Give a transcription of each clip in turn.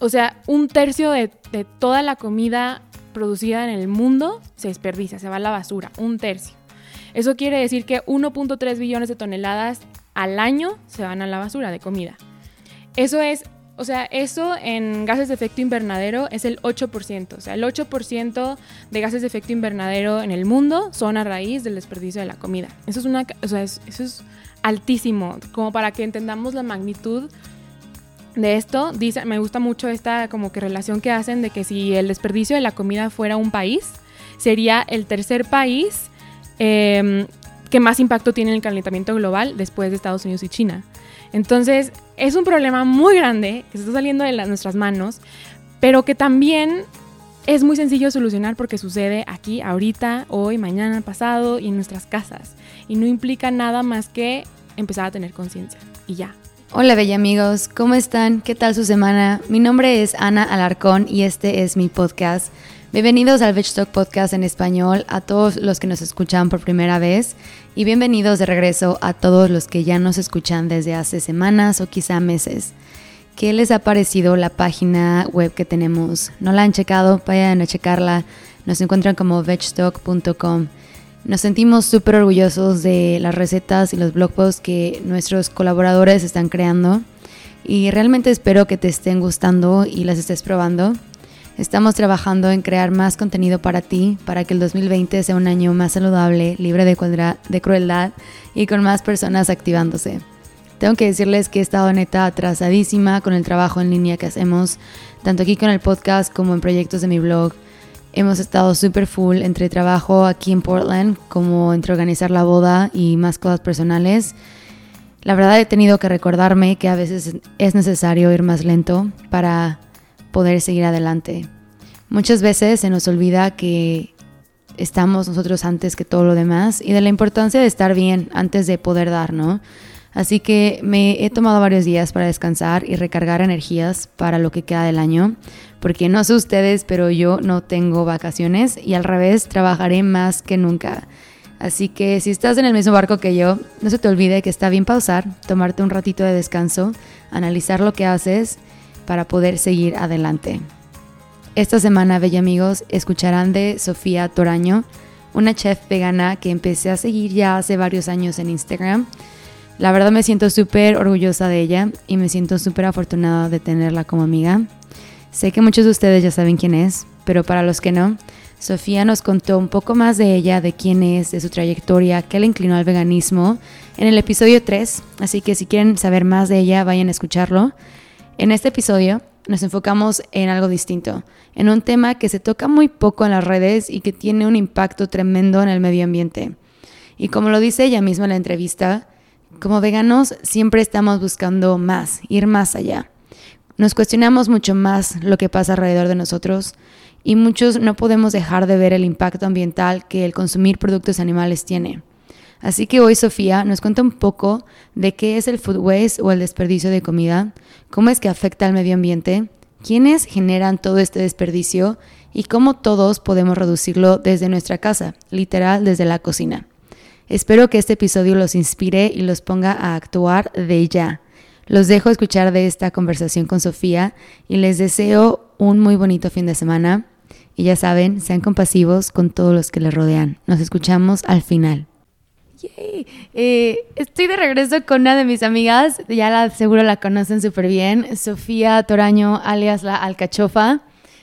O sea, un tercio de, de toda la comida producida en el mundo se desperdicia, se va a la basura, un tercio. Eso quiere decir que 1.3 billones de toneladas al año se van a la basura de comida. Eso es, o sea, eso en gases de efecto invernadero es el 8%. O sea, el 8% de gases de efecto invernadero en el mundo son a raíz del desperdicio de la comida. Eso es una, o sea, eso es altísimo, como para que entendamos la magnitud de esto. Me gusta mucho esta como que relación que hacen de que si el desperdicio de la comida fuera un país, sería el tercer país eh, que más impacto tiene en el calentamiento global después de Estados Unidos y China. Entonces, es un problema muy grande que se está saliendo de nuestras manos, pero que también es muy sencillo solucionar porque sucede aquí, ahorita, hoy, mañana, pasado y en nuestras casas. Y no implica nada más que empezar a tener conciencia. Y ya. Hola, bella amigos, ¿cómo están? ¿Qué tal su semana? Mi nombre es Ana Alarcón y este es mi podcast. Bienvenidos al Talk Podcast en español a todos los que nos escuchan por primera vez y bienvenidos de regreso a todos los que ya nos escuchan desde hace semanas o quizá meses. ¿Qué les ha parecido la página web que tenemos? ¿No la han checado? Vayan a checarla. Nos encuentran como vegstock.com. Nos sentimos súper orgullosos de las recetas y los blog posts que nuestros colaboradores están creando y realmente espero que te estén gustando y las estés probando. Estamos trabajando en crear más contenido para ti, para que el 2020 sea un año más saludable, libre de, de crueldad y con más personas activándose. Tengo que decirles que he estado neta atrasadísima con el trabajo en línea que hacemos, tanto aquí con el podcast como en proyectos de mi blog. Hemos estado súper full entre trabajo aquí en Portland, como entre organizar la boda y más cosas personales. La verdad he tenido que recordarme que a veces es necesario ir más lento para poder seguir adelante. Muchas veces se nos olvida que estamos nosotros antes que todo lo demás y de la importancia de estar bien antes de poder dar, ¿no? Así que me he tomado varios días para descansar y recargar energías para lo que queda del año, porque no sé ustedes, pero yo no tengo vacaciones y al revés, trabajaré más que nunca. Así que si estás en el mismo barco que yo, no se te olvide que está bien pausar, tomarte un ratito de descanso, analizar lo que haces para poder seguir adelante. Esta semana, bella amigos, escucharán de Sofía Toraño, una chef vegana que empecé a seguir ya hace varios años en Instagram. La verdad me siento súper orgullosa de ella y me siento súper afortunada de tenerla como amiga. Sé que muchos de ustedes ya saben quién es, pero para los que no, Sofía nos contó un poco más de ella, de quién es, de su trayectoria, qué le inclinó al veganismo en el episodio 3, así que si quieren saber más de ella, vayan a escucharlo. En este episodio nos enfocamos en algo distinto, en un tema que se toca muy poco en las redes y que tiene un impacto tremendo en el medio ambiente. Y como lo dice ella misma en la entrevista, como veganos siempre estamos buscando más, ir más allá. Nos cuestionamos mucho más lo que pasa alrededor de nosotros y muchos no podemos dejar de ver el impacto ambiental que el consumir productos animales tiene. Así que hoy Sofía nos cuenta un poco de qué es el food waste o el desperdicio de comida, cómo es que afecta al medio ambiente, quiénes generan todo este desperdicio y cómo todos podemos reducirlo desde nuestra casa, literal desde la cocina. Espero que este episodio los inspire y los ponga a actuar de ya. Los dejo escuchar de esta conversación con Sofía y les deseo un muy bonito fin de semana. Y ya saben, sean compasivos con todos los que les rodean. Nos escuchamos al final. Eh, estoy de regreso con una de mis amigas, ya seguro la conocen súper bien, Sofía Toraño, alias la Alcachofa.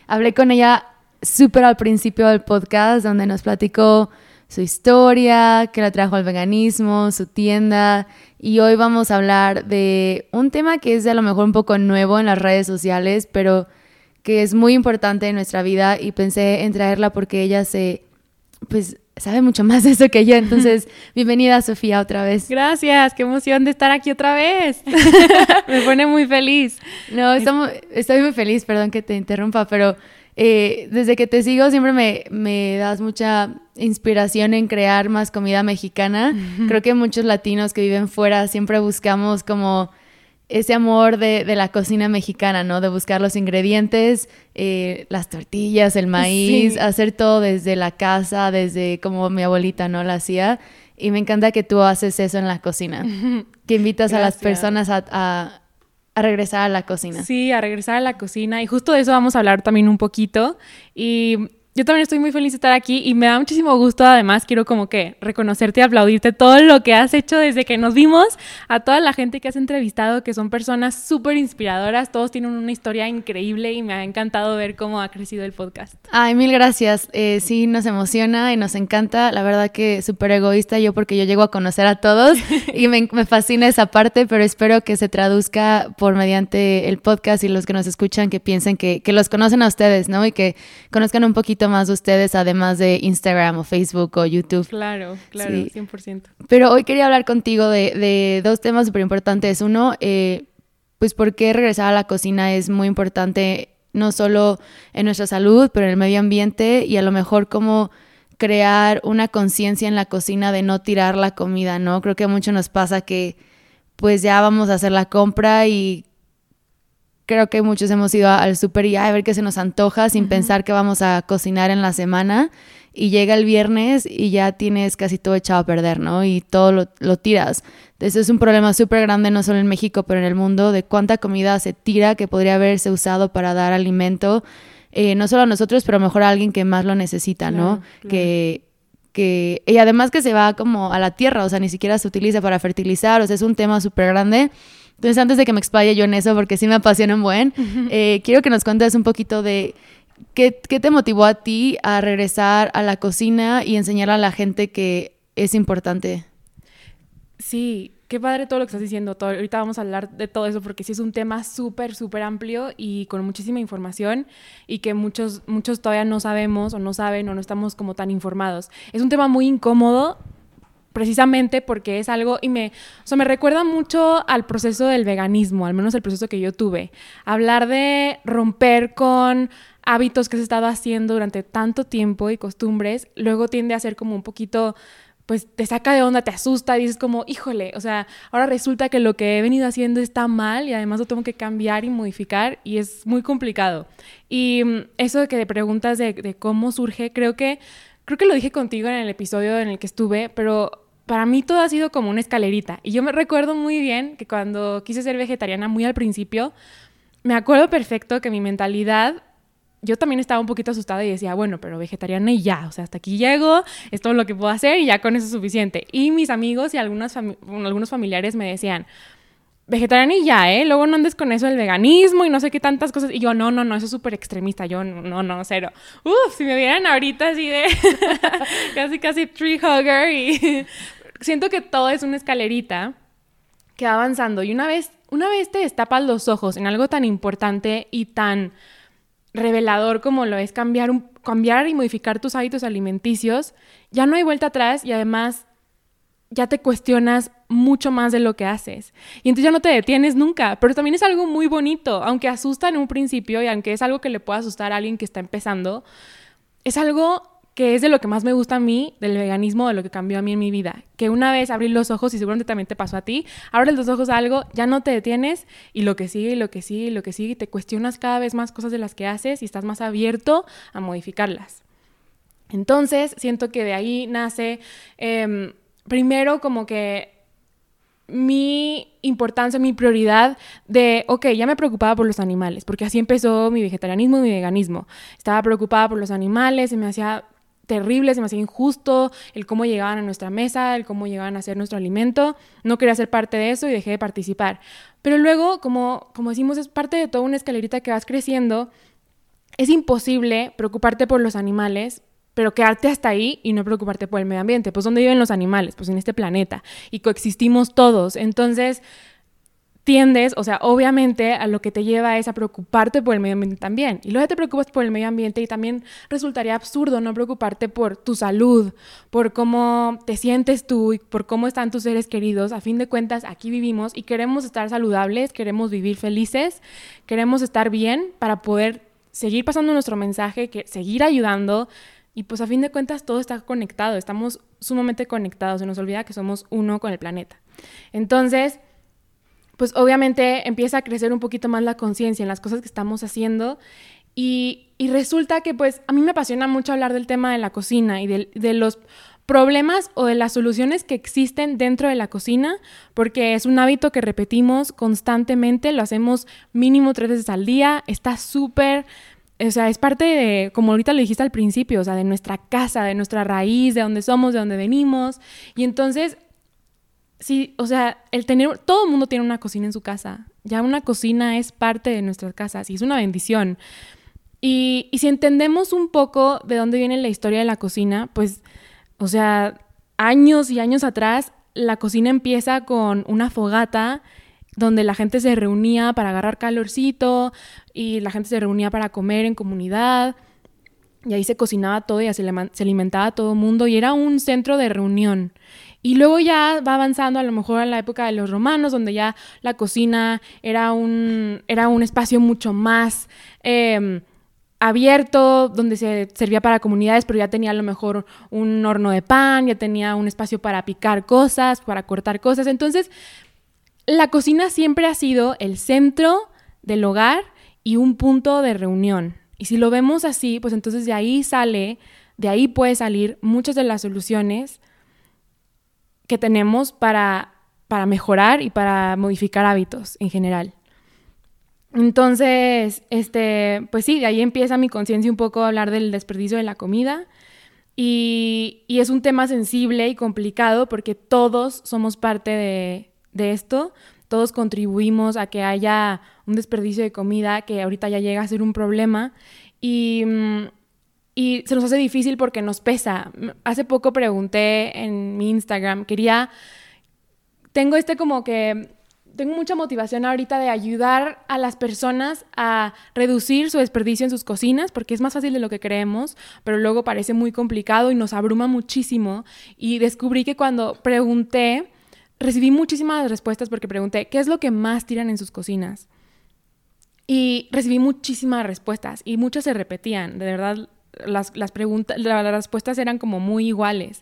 Hablé con ella súper al principio del podcast, donde nos platicó su historia, que la trajo al veganismo, su tienda. Y hoy vamos a hablar de un tema que es a lo mejor un poco nuevo en las redes sociales, pero que es muy importante en nuestra vida y pensé en traerla porque ella se, pues, sabe mucho más de eso que yo. Entonces, bienvenida Sofía otra vez. Gracias, qué emoción de estar aquí otra vez. Me pone muy feliz. No, estamos, estoy muy feliz, perdón que te interrumpa, pero eh, desde que te sigo siempre me, me, das mucha inspiración en crear más comida mexicana. Creo que muchos latinos que viven fuera siempre buscamos como ese amor de, la cocina mexicana, ¿no? De buscar los ingredientes, eh, las tortillas, el maíz, hacer todo desde la casa, desde como mi abuelita, ¿no? La hacía. Y me encanta que tú haces eso en la cocina, que invitas a las personas a, a regresar a la cocina. Sí, a regresar a la cocina. Y justo de eso vamos a hablar también un poquito. Y yo también estoy muy feliz de estar aquí y me da muchísimo gusto. Además, quiero como que reconocerte y aplaudirte todo lo que has hecho desde que nos vimos, a toda la gente que has entrevistado, que son personas súper inspiradoras. Todos tienen una historia increíble y me ha encantado ver cómo ha crecido el podcast. Ay, mil gracias. Eh, sí, nos emociona y nos encanta. La verdad que súper egoísta yo porque yo llego a conocer a todos y me, me fascina esa parte, pero espero que se traduzca por mediante el podcast y los que nos escuchan que piensen que, que los conocen a ustedes, ¿no? Y que conozcan un poquito más de ustedes, además de Instagram o Facebook o YouTube. Claro, claro, 100%. Pero hoy quería hablar contigo de, dos temas súper importantes. Uno, eh, pues por qué regresar a la cocina es muy importante, no solo en nuestra salud, pero en el medio ambiente y a lo mejor cómo crear una conciencia en la cocina de no tirar la comida, ¿no? Creo que mucho nos pasa que pues ya vamos a hacer la compra y creo que muchos hemos ido al súper y a ver qué se nos antoja sin pensar que vamos a cocinar en la semana y llega el viernes y ya tienes casi todo echado a perder, ¿no? Y todo lo, tiras. Entonces es un problema súper grande no solo en México, pero en el mundo de cuánta comida se tira que podría haberse usado para dar alimento, eh, no solo a nosotros, pero mejor a alguien que más lo necesita, ¿no? Que, que, y además que se va como a la tierra, o sea, ni siquiera se utiliza para fertilizar, o sea, es un tema súper grande entonces, antes de que me explaye yo en eso, porque sí me apasiona un buen, eh, quiero que nos cuentes un poquito de qué, te motivó a ti a regresar a la cocina y enseñar a la gente que es importante. Sí, qué padre todo lo que estás diciendo. ahorita vamos a hablar de todo eso porque sí es un tema súper, súper amplio y con muchísima información y que muchos, muchos todavía no sabemos o no saben o no estamos como tan informados. Es un tema muy incómodo precisamente porque es algo y me, o sea, me recuerda mucho al proceso del veganismo, al menos el proceso que yo tuve. Hablar de romper con hábitos que se estado haciendo durante tanto tiempo y costumbres, luego tiende a ser como un poquito pues te saca de onda, te asusta, dices como, híjole, o sea, ahora resulta que lo que he venido haciendo está mal y además lo tengo que cambiar y modificar y es muy complicado. Y mm, eso de que te preguntas de, de cómo surge, creo que, creo que lo dije contigo en el episodio en el que estuve, pero para mí todo ha sido como una escalerita. Y yo me recuerdo muy bien que cuando quise ser vegetariana muy al principio, me acuerdo perfecto que mi mentalidad, yo también estaba un poquito asustada y decía, bueno, pero vegetariana y ya, o sea, hasta aquí llego, es todo lo que puedo hacer y ya con eso es suficiente. Y mis amigos y algunos familiares me decían, vegetariana y ya, ¿eh? Luego no andes con eso del veganismo y no sé qué tantas cosas. Y yo, no, no, no, eso es súper extremista. Yo, no, no, cero. Uf, si me vieran ahorita así de casi, casi tree hugger y siento que todo es una escalerita que va avanzando y una vez, una vez te destapas los ojos en algo tan importante y tan revelador como lo es cambiar, cambiar y modificar tus hábitos alimenticios, ya no hay vuelta atrás y además ya te cuestionas mucho más de lo que haces. Y entonces ya no te detienes nunca, pero también es algo muy bonito, aunque asusta en un principio y aunque es algo que le pueda asustar a alguien que está empezando, es algo que es de lo que más me gusta a mí del veganismo, de lo que cambió a mí en mi vida. Que una vez abrí los ojos, y seguramente también te pasó a ti, abres los ojos a algo, ya no te detienes y lo que sigue, y lo que sigue, y lo que sigue, y te cuestionas cada vez más cosas de las que haces y estás más abierto a modificarlas. Entonces, siento que de ahí nace, em, primero como que mi importancia, mi prioridad de, ok, ya me preocupaba por los animales, porque así empezó mi vegetarianismo y mi veganismo. Estaba preocupada por los animales y me hacía terrible, se me hacía injusto el cómo llegaban a nuestra mesa, el cómo llegaban a ser nuestro alimento. No quería ser parte de eso y dejé de participar. Pero luego, como, como decimos, es parte de toda una escalerita que vas creciendo. Es imposible preocuparte por los animales, pero quedarte hasta ahí y no preocuparte por el medio ambiente. Pues ¿dónde viven los animales? Pues en este planeta. Y coexistimos todos. Entonces, tiendes, o sea, obviamente a lo que te lleva es a preocuparte por el medio ambiente también. Y luego te preocupas por el medio ambiente y también resultaría absurdo no preocuparte por tu salud, por cómo te sientes tú y por cómo están tus seres queridos. A fin de cuentas, aquí vivimos y queremos estar saludables, queremos vivir felices, queremos estar bien para poder seguir pasando nuestro mensaje, que, seguir ayudando. Y pues a fin de cuentas todo está conectado, estamos sumamente conectados, se nos olvida que somos uno con el planeta. Entonces, pues obviamente empieza a crecer un poquito más la conciencia en las cosas que estamos haciendo. Y, resulta que pues a mí me apasiona mucho hablar del tema de la cocina y de, los problemas o de las soluciones que existen dentro de la cocina, porque es un hábito que repetimos constantemente, lo hacemos mínimo tres veces al día, está súper, o sea, es parte de, como ahorita lo dijiste al principio, o sea, de nuestra casa, de nuestra raíz, de dónde somos, de dónde venimos, y entonces, sí, o sea, el tener, todo el mundo tiene una cocina en su casa, ya una cocina es parte de nuestras casas y es una bendición. Y, y si entendemos un poco de dónde viene la historia de la cocina, pues o sea, años y años atrás, la cocina empieza con una fogata donde la gente se reunía para agarrar calorcito y la gente se reunía para comer en comunidad. Y ahí se cocinaba todo y se alimentaba todo el mundo y era un centro de reunión. Y luego ya va avanzando a lo mejor a la época de los romanos, donde ya la cocina era un, era un espacio mucho más... Em, abierto, donde se servía para comunidades, pero ya tenía a lo mejor un horno de pan, ya tenía un espacio para picar cosas, para cortar cosas. Entonces, la cocina siempre ha sido el centro del hogar y un punto de reunión. Y si lo vemos así, pues entonces de ahí sale, de ahí puede salir muchas de las soluciones que tenemos para, para mejorar y para modificar hábitos en general. Entonces, este, pues sí, de ahí empieza mi conciencia un poco a hablar del desperdicio de la comida. Y, es un tema sensible y complicado porque todos somos parte de, esto, todos contribuimos a que haya un desperdicio de comida que ahorita ya llega a ser un problema. Y, mm, y se nos hace difícil porque nos pesa. Hace poco pregunté en mi Instagram, quería, tengo este como que tengo mucha motivación ahorita de ayudar a las personas a reducir su desperdicio en sus cocinas, porque es más fácil de lo que creemos, pero luego parece muy complicado y nos abruma muchísimo. Y descubrí que cuando pregunté, recibí muchísimas respuestas porque pregunté, ¿qué es lo que más tiran en sus cocinas? Y recibí muchísimas respuestas y muchas se repetían, de verdad. Las, las preguntas, las respuestas eran como muy iguales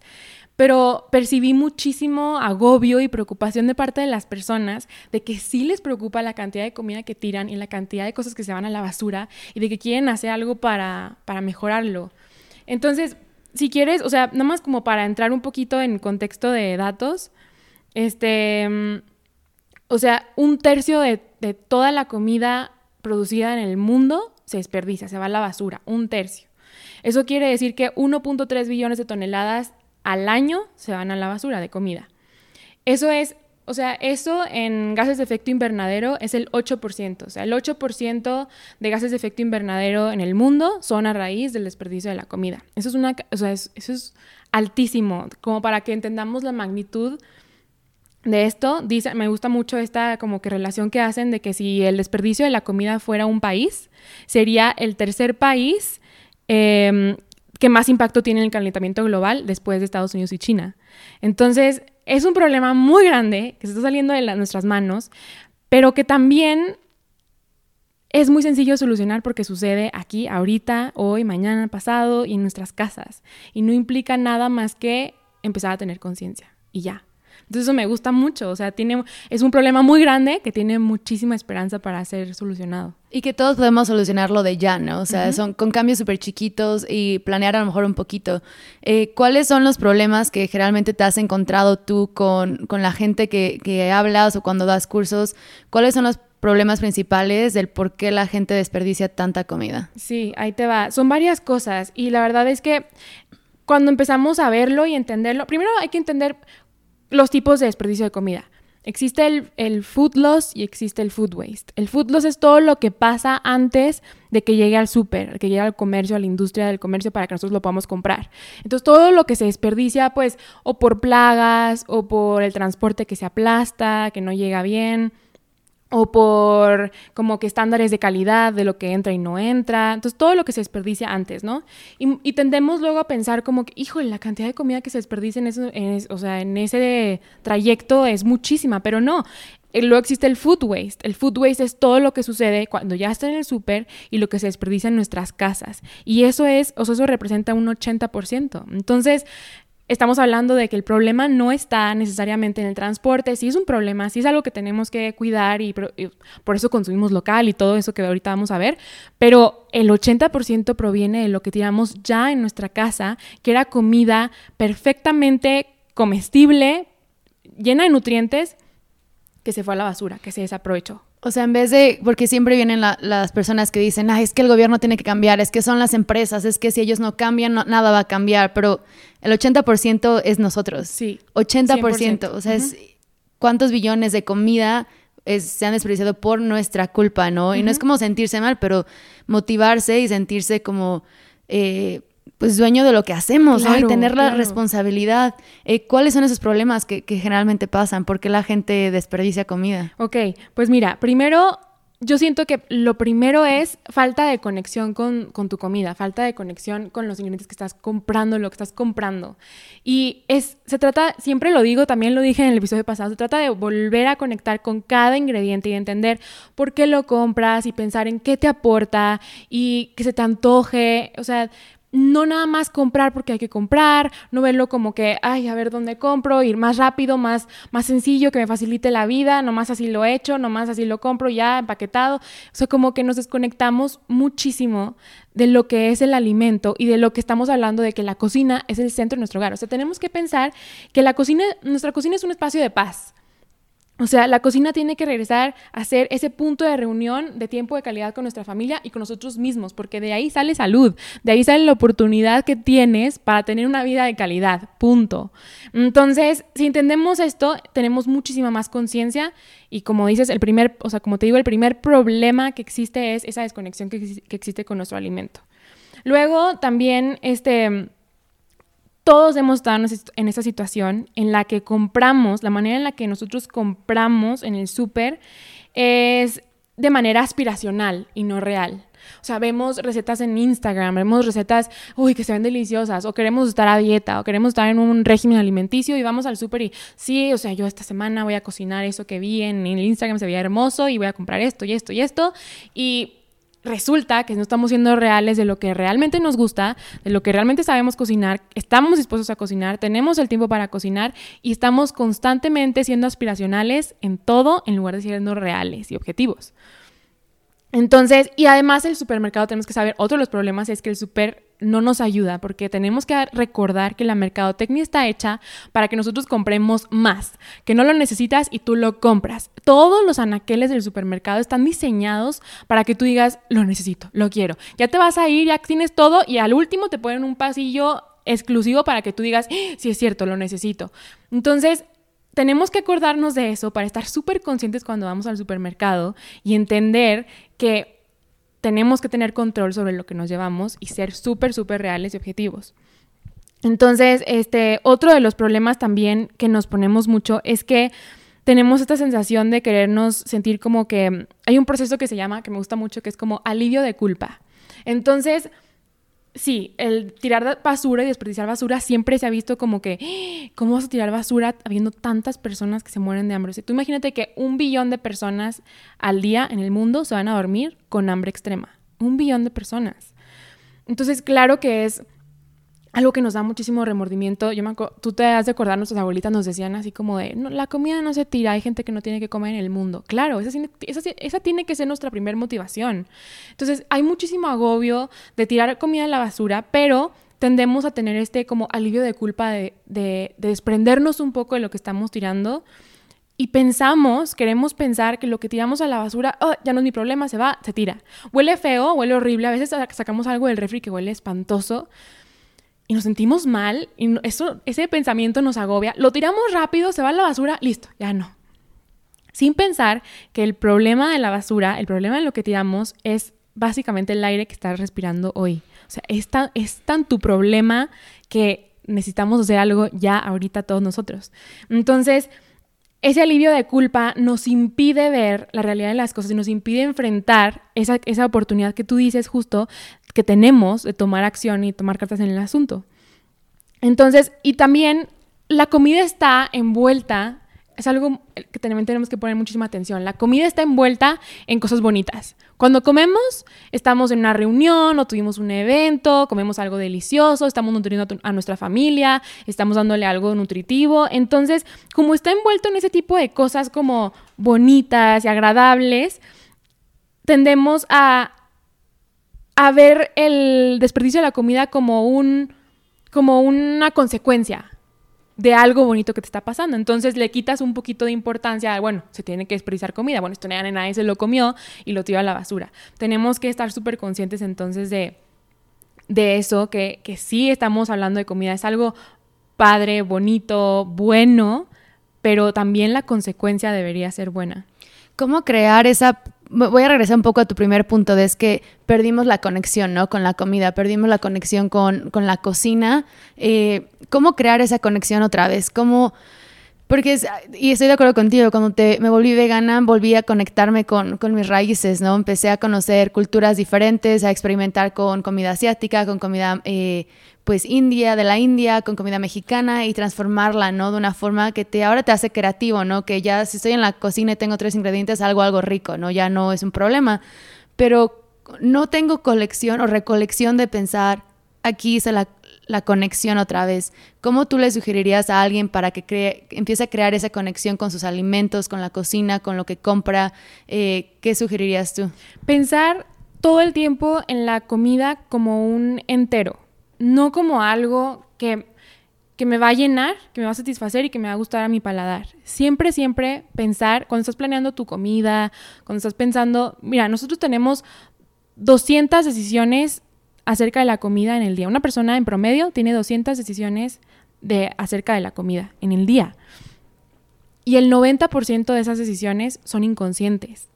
pero percibí muchísimo agobio y preocupación de parte de las personas de que sí les preocupa la cantidad de comida que tiran y la cantidad de cosas que se van a la basura y de que quieren hacer algo para, para mejorarlo. Entonces, si quieres, o sea, nada más como para entrar un poquito en contexto de datos, este, mm, o sea, un tercio de, de toda la comida producida en el mundo se desperdicia, se va a la basura, un tercio. Eso quiere decir que 1.3 billones de toneladas al año se van a la basura de comida. Eso es, o sea, eso en gases de efecto invernadero es el 8%. O sea, el 8% de gases de efecto invernadero en el mundo son a raíz del desperdicio de la comida. Eso es, una, o sea, eso es altísimo, como para que entendamos la magnitud de esto, dice, me gusta mucho esta como que relación que hacen de que si el desperdicio de la comida fuera un país, sería el tercer país eh, que más impacto tiene el calentamiento global después de Estados Unidos y China. Entonces, es un problema muy grande que se está saliendo de nuestras manos, pero que también es muy sencillo solucionar porque sucede aquí, ahorita, hoy, mañana, pasado y en nuestras casas. Y no implica nada más que empezar a tener conciencia. Y ya. Entonces eso me gusta mucho, o sea, tiene, es un problema muy grande que tiene muchísima esperanza para ser solucionado. Y que todos podemos solucionarlo de ya, ¿no? O sea, son con cambios súper chiquitos y planear a lo mejor un poquito. Eh, ¿Cuáles son los problemas que generalmente te has encontrado tú con, con la gente que, que hablas o cuando das cursos? ¿Cuáles son los problemas principales del por qué la gente desperdicia tanta comida? Sí, ahí te va. Son varias cosas y la verdad es que cuando empezamos a verlo y entenderlo, primero hay que entender los tipos de desperdicio de comida. Existe el, food loss y existe el food waste. El food loss es todo lo que pasa antes de que llegue al súper, que llegue al comercio, a la industria del comercio para que nosotros lo podamos comprar. Entonces todo lo que se desperdicia, pues, o por plagas, o por el transporte que se aplasta, que no llega bien, o por como que estándares de calidad de lo que entra y no entra. Entonces, todo lo que se desperdicia antes, ¿no? Y, tendemos luego a pensar como que, híjole, la cantidad de comida que se desperdicia en, eso, o sea, en ese trayecto es muchísima, pero no. Eh, luego existe el food waste. El food waste es todo lo que sucede cuando ya está en el súper y lo que se desperdicia en nuestras casas. Y eso es, o sea, eso representa un 80%. Entonces, estamos hablando de que el problema no está necesariamente en el transporte, sí es un problema, sí es algo que tenemos que cuidar y, por eso consumimos local y todo eso que ahorita vamos a ver, pero el 80% proviene de lo que tiramos ya en nuestra casa, que era comida perfectamente comestible, llena de nutrientes, que se fue a la basura, que se desaprovechó. O sea, en vez de, porque siempre vienen las personas que dicen, es que el gobierno tiene que cambiar, es que son las empresas, es que si ellos no cambian, nada va a cambiar, pero el 80% es nosotros. Sí. 80%, o sea, es cuántos billones de comida se han desperdiciado por nuestra culpa, ¿no? Y no es como sentirse mal, pero motivarse y sentirse como... Eh, pues dueño de lo que hacemos, ¿no? Y tener la responsabilidad. Eh, ¿Cuáles son esos problemas que, que, generalmente pasan? ¿Por qué la gente desperdicia comida? Ok, pues mira, primero yo siento que lo primero es falta de conexión con, con, tu comida, falta de conexión con los ingredientes que estás comprando, lo que estás comprando. Y es, se trata, siempre lo digo, también lo dije en el episodio pasado, se trata de volver a conectar con cada ingrediente y entender por qué lo compras y pensar en qué te aporta y que se te antoje. O sea, no nada más comprar porque hay que comprar, no verlo como que, ay, a ver dónde compro, ir más rápido, más, más sencillo, que me facilite la vida, nomás así lo he hecho, nomás así lo compro ya empaquetado. O sea, como que nos desconectamos muchísimo de lo que es el alimento y de lo que estamos hablando de que la cocina es el centro de nuestro hogar. O sea, tenemos que pensar que la cocina, nuestra cocina es un espacio de paz. O sea, la cocina tiene que regresar a ser ese punto de reunión de tiempo de calidad con nuestra familia y con nosotros mismos, porque de ahí sale salud, de ahí sale la oportunidad que tienes para tener una vida de calidad, punto. Entonces, si entendemos esto, tenemos muchísima más conciencia y como dices, el primer, o sea, como te digo, el primer problema que existe es esa desconexión que, que existe con nuestro alimento. Luego, también, este todos hemos estado en esa situación en la que compramos, la manera en la que nosotros compramos en el súper es de manera aspiracional y no real. O sea, vemos recetas en Instagram, vemos recetas, uy, que se ven deliciosas, o queremos estar a dieta, o queremos estar en un régimen alimenticio y vamos al súper y, sí, o sea, yo esta semana voy a cocinar eso que vi en, en Instagram, se veía hermoso y voy a comprar esto y esto y esto. Y resulta que no estamos siendo reales de lo que realmente nos gusta, de lo que realmente sabemos cocinar, estamos dispuestos a cocinar, tenemos el tiempo para cocinar y estamos constantemente siendo aspiracionales en todo en lugar de siendo reales y objetivos. Entonces, y además el supermercado tenemos que saber, otro de los problemas es que el super no nos ayuda porque tenemos que recordar que la mercadotecnia está hecha para que nosotros compremos más, que no lo necesitas y tú lo compras. Todos los anaqueles del supermercado están diseñados para que tú digas, lo necesito, lo quiero. Ya te vas a ir, ya tienes todo y al último te ponen un pasillo exclusivo para que tú digas, sí es cierto, lo necesito. Entonces, tenemos que acordarnos de eso para estar súper conscientes cuando vamos al supermercado y entender que tenemos que tener control sobre lo que nos llevamos y ser súper, súper reales y objetivos. Entonces, este, otro de los problemas también que nos ponemos mucho es que tenemos esta sensación de querernos sentir como que hay un proceso que se llama, que me gusta mucho, que es como alivio de culpa. Entonces, sí, el tirar basura y desperdiciar basura siempre se ha visto como que, ¡Ah! ¿cómo vas a tirar basura habiendo tantas personas que se mueren de hambre? O sea, tú imagínate que un billón de personas al día en el mundo se van a dormir con hambre extrema. Un billón de personas. Entonces, claro que es algo que nos da muchísimo remordimiento. Yo me tú te has de acordar, nuestras abuelitas nos decían así como de, no, la comida no se tira, hay gente que no tiene que comer en el mundo. Claro, esa, tiene que ser nuestra primera motivación. Entonces, hay muchísimo agobio de tirar comida en la basura, pero tendemos a tener este como alivio de culpa de, de, desprendernos un poco de lo que estamos tirando. Y pensamos, queremos pensar que lo que tiramos a la basura, oh, ya no es mi problema, se va, se tira. Huele feo, huele horrible. A veces sacamos algo del refri que huele espantoso y nos sentimos mal y eso, ese pensamiento nos agobia, lo tiramos rápido, se va a la basura, listo, ya no. Sin pensar que el problema de la basura, el problema de lo que tiramos es básicamente el aire que estás respirando hoy. O sea, es es tan tu problema que necesitamos hacer algo ya ahorita todos nosotros. Entonces, ese alivio de culpa nos impide ver la realidad de las cosas y nos impide enfrentar esa, esa oportunidad que tú dices justo que tenemos de tomar acción y tomar cartas en el asunto. Entonces, y también la comida está envuelta es algo que también tenemos que poner muchísima atención. La comida está envuelta en cosas bonitas. Cuando comemos, estamos en una reunión o tuvimos un evento, comemos algo delicioso, estamos nutriendo a nuestra familia, estamos dándole algo nutritivo. Entonces, como está envuelto en ese tipo de cosas como bonitas y agradables, tendemos a, a ver el desperdicio de la comida como un como una consecuencia de algo bonito que te está pasando. Entonces le quitas un poquito de importancia, bueno, se tiene que desperdiciar comida, bueno, esto nadie se lo comió y lo tiró a la basura. Tenemos que estar súper conscientes entonces de, de eso, que, que sí estamos hablando de comida, es algo padre, bonito, bueno, pero también la consecuencia debería ser buena. ¿Cómo crear esa voy a regresar un poco a tu primer punto, de es que perdimos la conexión, ¿no? Con la comida, perdimos la conexión con, con la cocina. Eh, ¿Cómo crear esa conexión otra vez? ¿Cómo...? Porque, y estoy de acuerdo contigo, cuando te, me volví vegana, volví a conectarme con, con, mis raíces, ¿no? Empecé a conocer culturas diferentes, a experimentar con comida asiática, con comida eh, pues india, de la India, con comida mexicana y transformarla, ¿no? De una forma que te ahora te hace creativo, ¿no? Que ya si estoy en la cocina y tengo tres ingredientes, algo algo rico, ¿no? Ya no es un problema. Pero no tengo colección o recolección de pensar, aquí hice la, la conexión otra vez. ¿Cómo tú le sugerirías a alguien para que cree, empiece a crear esa conexión con sus alimentos, con la cocina, con lo que compra? Eh, ¿Qué sugerirías tú? Pensar todo el tiempo en la comida como un entero no como algo que, que me va a llenar, que me va a satisfacer y que me va a gustar a mi paladar. Siempre, siempre pensar, cuando estás planeando tu comida, cuando estás pensando, mira, nosotros tenemos 200 decisiones acerca de la comida en el día. Una persona en promedio tiene 200 decisiones de, acerca de la comida en el día. Y el 90% de esas decisiones son inconscientes.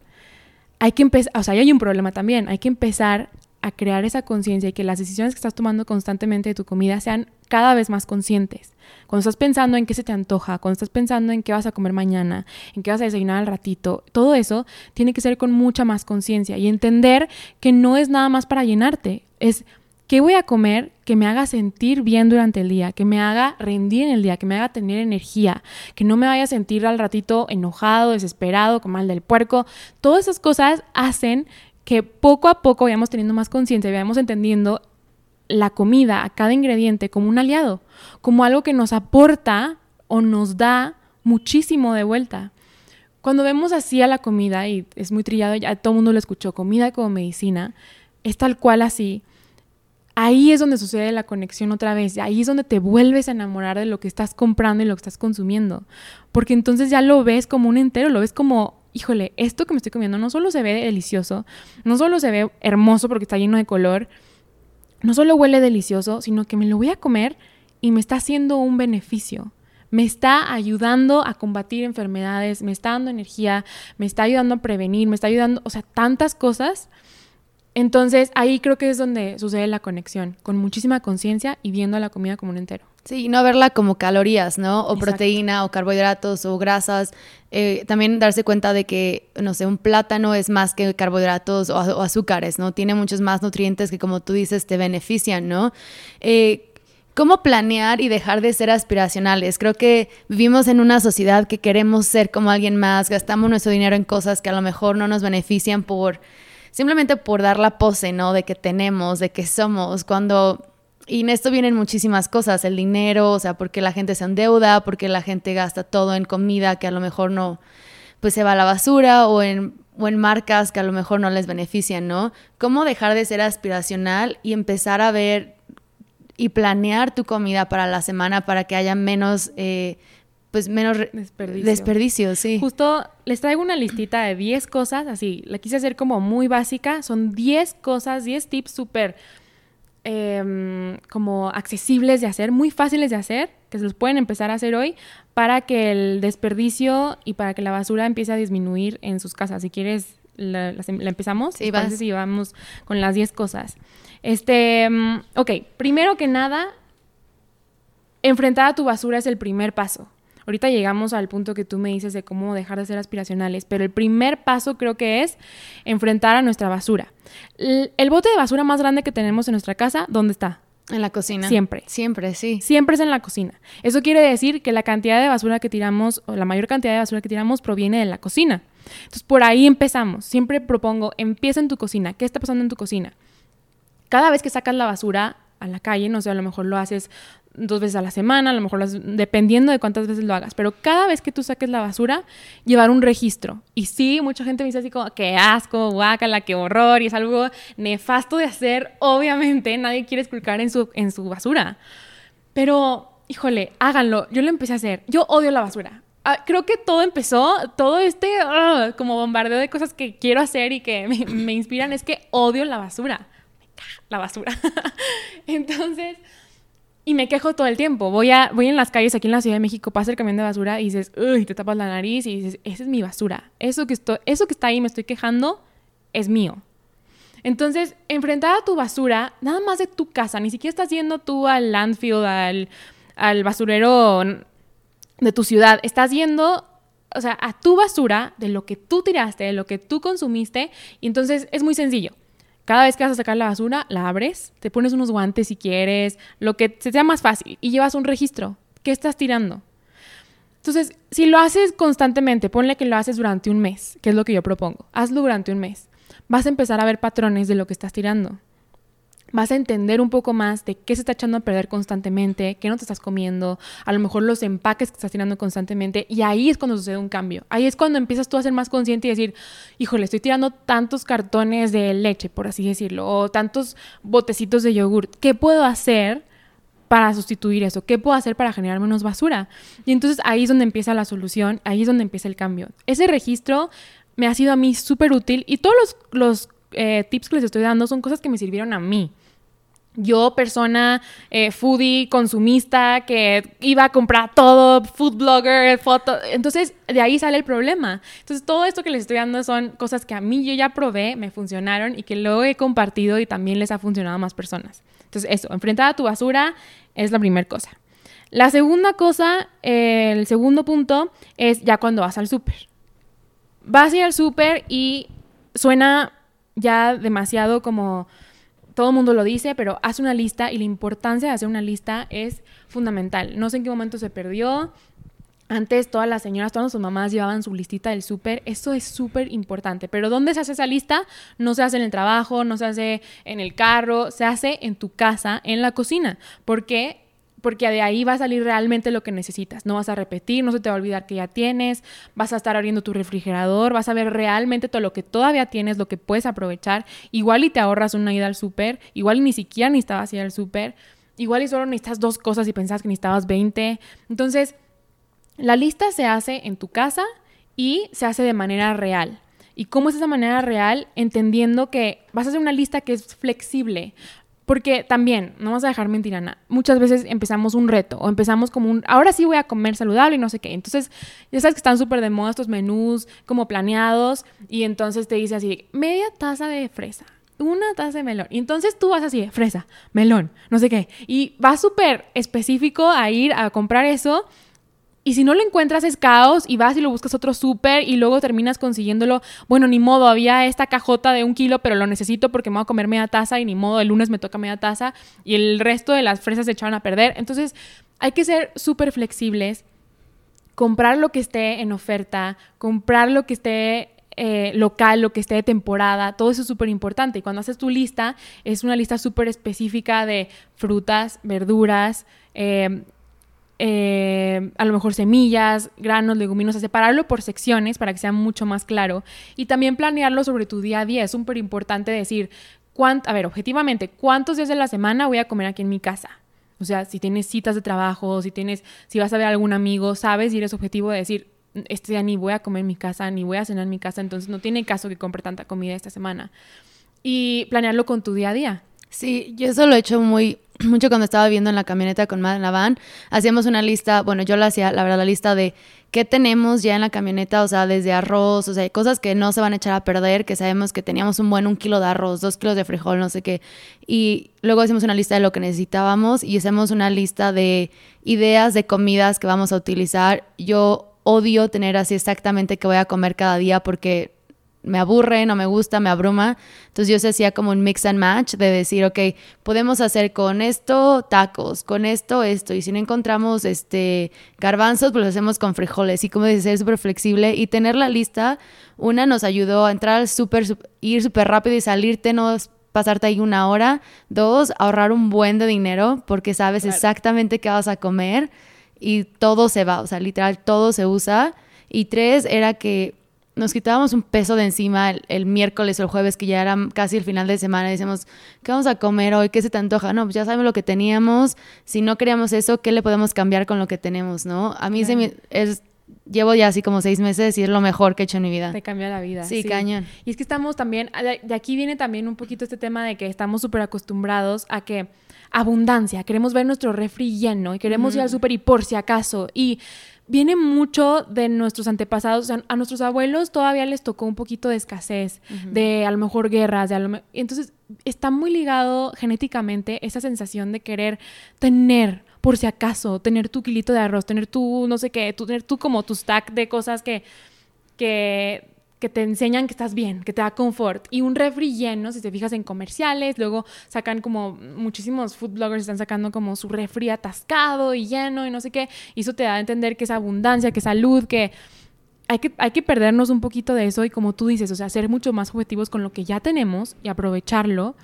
Hay que empezar, o sea, ahí hay un problema también. Hay que empezar a crear esa conciencia y que las decisiones que estás tomando constantemente de tu comida sean cada vez más conscientes. Cuando estás pensando en qué se te antoja, cuando estás pensando en qué vas a comer mañana, en qué vas a desayunar al ratito, todo eso tiene que ser con mucha más conciencia y entender que no es nada más para llenarte, es qué voy a comer que me haga sentir bien durante el día, que me haga rendir en el día, que me haga tener energía, que no me vaya a sentir al ratito enojado, desesperado, con mal del puerco. Todas esas cosas hacen que poco a poco vayamos teniendo más conciencia y vayamos entendiendo la comida, a cada ingrediente, como un aliado, como algo que nos aporta o nos da muchísimo de vuelta. Cuando vemos así a la comida, y es muy trillado, ya todo el mundo lo escuchó, comida como medicina, es tal cual así, ahí es donde sucede la conexión otra vez, ahí es donde te vuelves a enamorar de lo que estás comprando y lo que estás consumiendo, porque entonces ya lo ves como un entero, lo ves como híjole, esto que me estoy comiendo no solo se ve delicioso, no solo se ve hermoso porque está lleno de color, no solo huele delicioso, sino que me lo voy a comer y me está haciendo un beneficio. Me está ayudando a combatir enfermedades, me está dando energía, me está ayudando a prevenir, me está ayudando, o sea, tantas cosas entonces ahí creo que es donde sucede la conexión, con muchísima conciencia y viendo la comida como un entero. Sí, y no verla como calorías, ¿no? O proteína, o carbohidratos, o grasas. Eh, también darse cuenta de que, no sé, un plátano es más que carbohidratos o, azúcares, ¿no? Tiene muchos más nutrientes que, como tú dices, te benefician, ¿no? Eh, ¿Cómo planear y dejar de ser aspiracionales? Creo que vivimos en una sociedad que queremos ser como alguien más, gastamos nuestro dinero en cosas que a lo mejor no nos benefician por simplemente por dar la pose, ¿no? De que tenemos, de que somos, cuando... Y en esto vienen muchísimas cosas, el dinero, o sea, porque la gente se endeuda, porque la gente gasta todo en comida que a lo mejor no, pues se va a la basura o en, o en marcas que a lo mejor no les benefician, ¿no? ¿Cómo dejar de ser aspiracional y empezar a ver y planear tu comida para la semana para que haya menos eh, pues menos desperdicio. sí. Justo les traigo una listita de 10 cosas, así, la quise hacer como muy básica, son 10 cosas, 10 tips súper em, como accesibles de hacer, muy fáciles de hacer, que se los pueden empezar a hacer hoy para que el desperdicio y para que la basura empiece a disminuir en sus casas. Si quieres, la, empezamos. Sí, si vamos con las 10 cosas. Este, em, ok, primero que nada, enfrentar a tu basura es el primer paso. Ahorita llegamos al punto que tú me dices de cómo dejar de ser aspiracionales, pero el primer paso creo que es enfrentar a nuestra basura. El, bote de basura más grande que tenemos en nuestra casa, ¿dónde está? En la cocina. Siempre. Siempre, sí. Siempre es en la cocina. Eso quiere decir que la cantidad de basura que tiramos, o la mayor cantidad de basura que tiramos, proviene de la cocina. Entonces, por ahí empezamos. Siempre propongo, empieza en tu cocina. ¿Qué está pasando en tu cocina? Cada vez que sacas la basura a la calle, no sé, a lo mejor lo haces dos veces a la semana, a lo mejor dependiendo de cuántas veces lo hagas, pero cada vez que tú saques la basura, llevar un registro. Y sí, mucha gente me dice así como, qué asco, guácala, qué horror, y es algo nefasto de hacer, obviamente, nadie quiere esculcar en su, en su basura. Pero, híjole, háganlo, yo lo empecé a hacer, yo odio la basura. Ah, creo que todo empezó, todo este ah, como bombardeo de cosas que quiero hacer y que me, me inspiran, es que odio la basura. La basura. Entonces y me quejo todo el tiempo. Voy, a, voy en las calles aquí en la Ciudad de México, pasa el camión de basura y dices, uy, te tapas la nariz y dices, esa es mi basura. Eso que, estoy, eso que está ahí, me estoy quejando, es mío. Entonces, enfrentar a tu basura, nada más de tu casa, ni siquiera estás yendo tú al landfill, al, al basurero de tu ciudad, estás yendo, o sea, a tu basura de lo que tú tiraste, de lo que tú consumiste, y entonces es muy sencillo. Cada vez que vas a sacar la basura, la abres, te pones unos guantes si quieres, lo que se sea más fácil y llevas un registro. ¿Qué estás tirando? Entonces, si lo haces constantemente, ponle que lo haces durante un mes, que es lo que yo propongo. Hazlo durante un mes. Vas a empezar a ver patrones de lo que estás tirando vas a entender un poco más de qué se está echando a perder constantemente, qué no te estás comiendo, a lo mejor los empaques que estás tirando constantemente, y ahí es cuando sucede un cambio. Ahí es cuando empiezas tú a ser más consciente y decir, híjole, estoy tirando tantos cartones de leche, por así decirlo, o tantos botecitos de yogur. ¿Qué puedo hacer para sustituir eso? ¿Qué puedo hacer para generar menos basura? Y entonces ahí es donde empieza la solución, ahí es donde empieza el cambio. Ese registro me ha sido a mí súper útil y todos los, los eh, tips que les estoy dando son cosas que me sirvieron a mí. Yo, persona eh, foodie, consumista, que iba a comprar todo, food blogger, foto. Entonces, de ahí sale el problema. Entonces, todo esto que les estoy dando son cosas que a mí yo ya probé, me funcionaron y que luego he compartido y también les ha funcionado a más personas. Entonces, eso, enfrentar a tu basura es la primera cosa. La segunda cosa, eh, el segundo punto, es ya cuando vas al súper. Vas a al súper y suena ya demasiado como todo el mundo lo dice, pero haz una lista y la importancia de hacer una lista es fundamental. No sé en qué momento se perdió. Antes todas las señoras, todas sus mamás llevaban su listita del súper. Eso es súper importante. Pero ¿dónde se hace esa lista? No se hace en el trabajo, no se hace en el carro, se hace en tu casa, en la cocina. Porque porque de ahí va a salir realmente lo que necesitas. No vas a repetir, no se te va a olvidar que ya tienes, vas a estar abriendo tu refrigerador, vas a ver realmente todo lo que todavía tienes, lo que puedes aprovechar. Igual y te ahorras una ida al súper, igual y ni siquiera necesitabas ir al súper, igual y solo necesitas dos cosas y pensabas que necesitabas 20. Entonces, la lista se hace en tu casa y se hace de manera real. ¿Y cómo es esa manera real? Entendiendo que vas a hacer una lista que es flexible. Porque también, no vamos a dejar mentirana, muchas veces empezamos un reto o empezamos como un, ahora sí voy a comer saludable y no sé qué. Entonces, ya sabes que están súper de moda estos menús como planeados y entonces te dice así, media taza de fresa, una taza de melón. Y entonces tú vas así, fresa, melón, no sé qué. Y vas súper específico a ir a comprar eso y si no lo encuentras es caos y vas y lo buscas otro súper y luego terminas consiguiéndolo. Bueno, ni modo, había esta cajota de un kilo, pero lo necesito porque me voy a comer media taza y ni modo, el lunes me toca media taza y el resto de las fresas se echaron a perder. Entonces hay que ser súper flexibles, comprar lo que esté en oferta, comprar lo que esté eh, local, lo que esté de temporada, todo eso es súper importante. Y cuando haces tu lista, es una lista súper específica de frutas, verduras, eh, eh, a lo mejor semillas, granos, leguminosas, separarlo por secciones para que sea mucho más claro y también planearlo sobre tu día a día. Es súper importante decir, a ver, objetivamente, ¿cuántos días de la semana voy a comer aquí en mi casa? O sea, si tienes citas de trabajo, si tienes, si vas a ver a algún amigo, sabes y eres objetivo de decir, este día ni voy a comer en mi casa, ni voy a cenar en mi casa, entonces no tiene caso que compre tanta comida esta semana. Y planearlo con tu día a día. Sí, yo eso lo he hecho muy mucho cuando estaba viendo en la camioneta con Madre en la van, hacíamos una lista, bueno, yo la hacía, la verdad, la lista de qué tenemos ya en la camioneta, o sea, desde arroz, o sea, cosas que no se van a echar a perder, que sabemos que teníamos un buen un kilo de arroz, dos kilos de frijol, no sé qué. Y luego hacemos una lista de lo que necesitábamos y hacemos una lista de ideas de comidas que vamos a utilizar. Yo odio tener así exactamente qué voy a comer cada día porque me aburre, no me gusta, me abruma. Entonces yo se hacía como un mix and match de decir, ok, podemos hacer con esto tacos, con esto esto, y si no encontramos este garbanzos, pues lo hacemos con frijoles. Y como dices, ser súper flexible y tener la lista, una nos ayudó a entrar súper, ir súper rápido y salirte, no pasarte ahí una hora. Dos, ahorrar un buen de dinero porque sabes exactamente qué vas a comer y todo se va, o sea, literal, todo se usa. Y tres, era que nos quitábamos un peso de encima el, miércoles o el jueves, que ya era casi el final de semana, y decíamos, ¿qué vamos a comer hoy? ¿Qué se te antoja? No, pues ya sabemos lo que teníamos. Si no queríamos eso, ¿qué le podemos cambiar con lo que tenemos, no? A mí se me, es, llevo ya así como seis meses y es lo mejor que he hecho en mi vida. Te cambia la vida. Sí, cañón. Y es que estamos también, de aquí viene también un poquito este tema de que estamos súper acostumbrados a que abundancia, queremos ver nuestro refri lleno y queremos ir al súper y por si acaso. Y viene mucho de nuestros antepasados. a nuestros abuelos todavía les tocó un poquito de escasez, de a lo mejor guerras, de a lo Entonces está muy ligado genéticamente esa sensación de querer tener, por si acaso, tener tu kilito de arroz, tener tu, no sé qué, tener tú como tu stack de cosas que, que que te enseñan que estás bien, que te da confort. Y un refri lleno, si te fijas en comerciales, luego sacan como muchísimos food bloggers están sacando como su refri atascado y lleno y no sé qué. Y eso te da a entender que es abundancia, que es salud, que hay que, hay que perdernos un poquito de eso y como tú dices, o sea, ser mucho más objetivos con lo que ya tenemos y aprovecharlo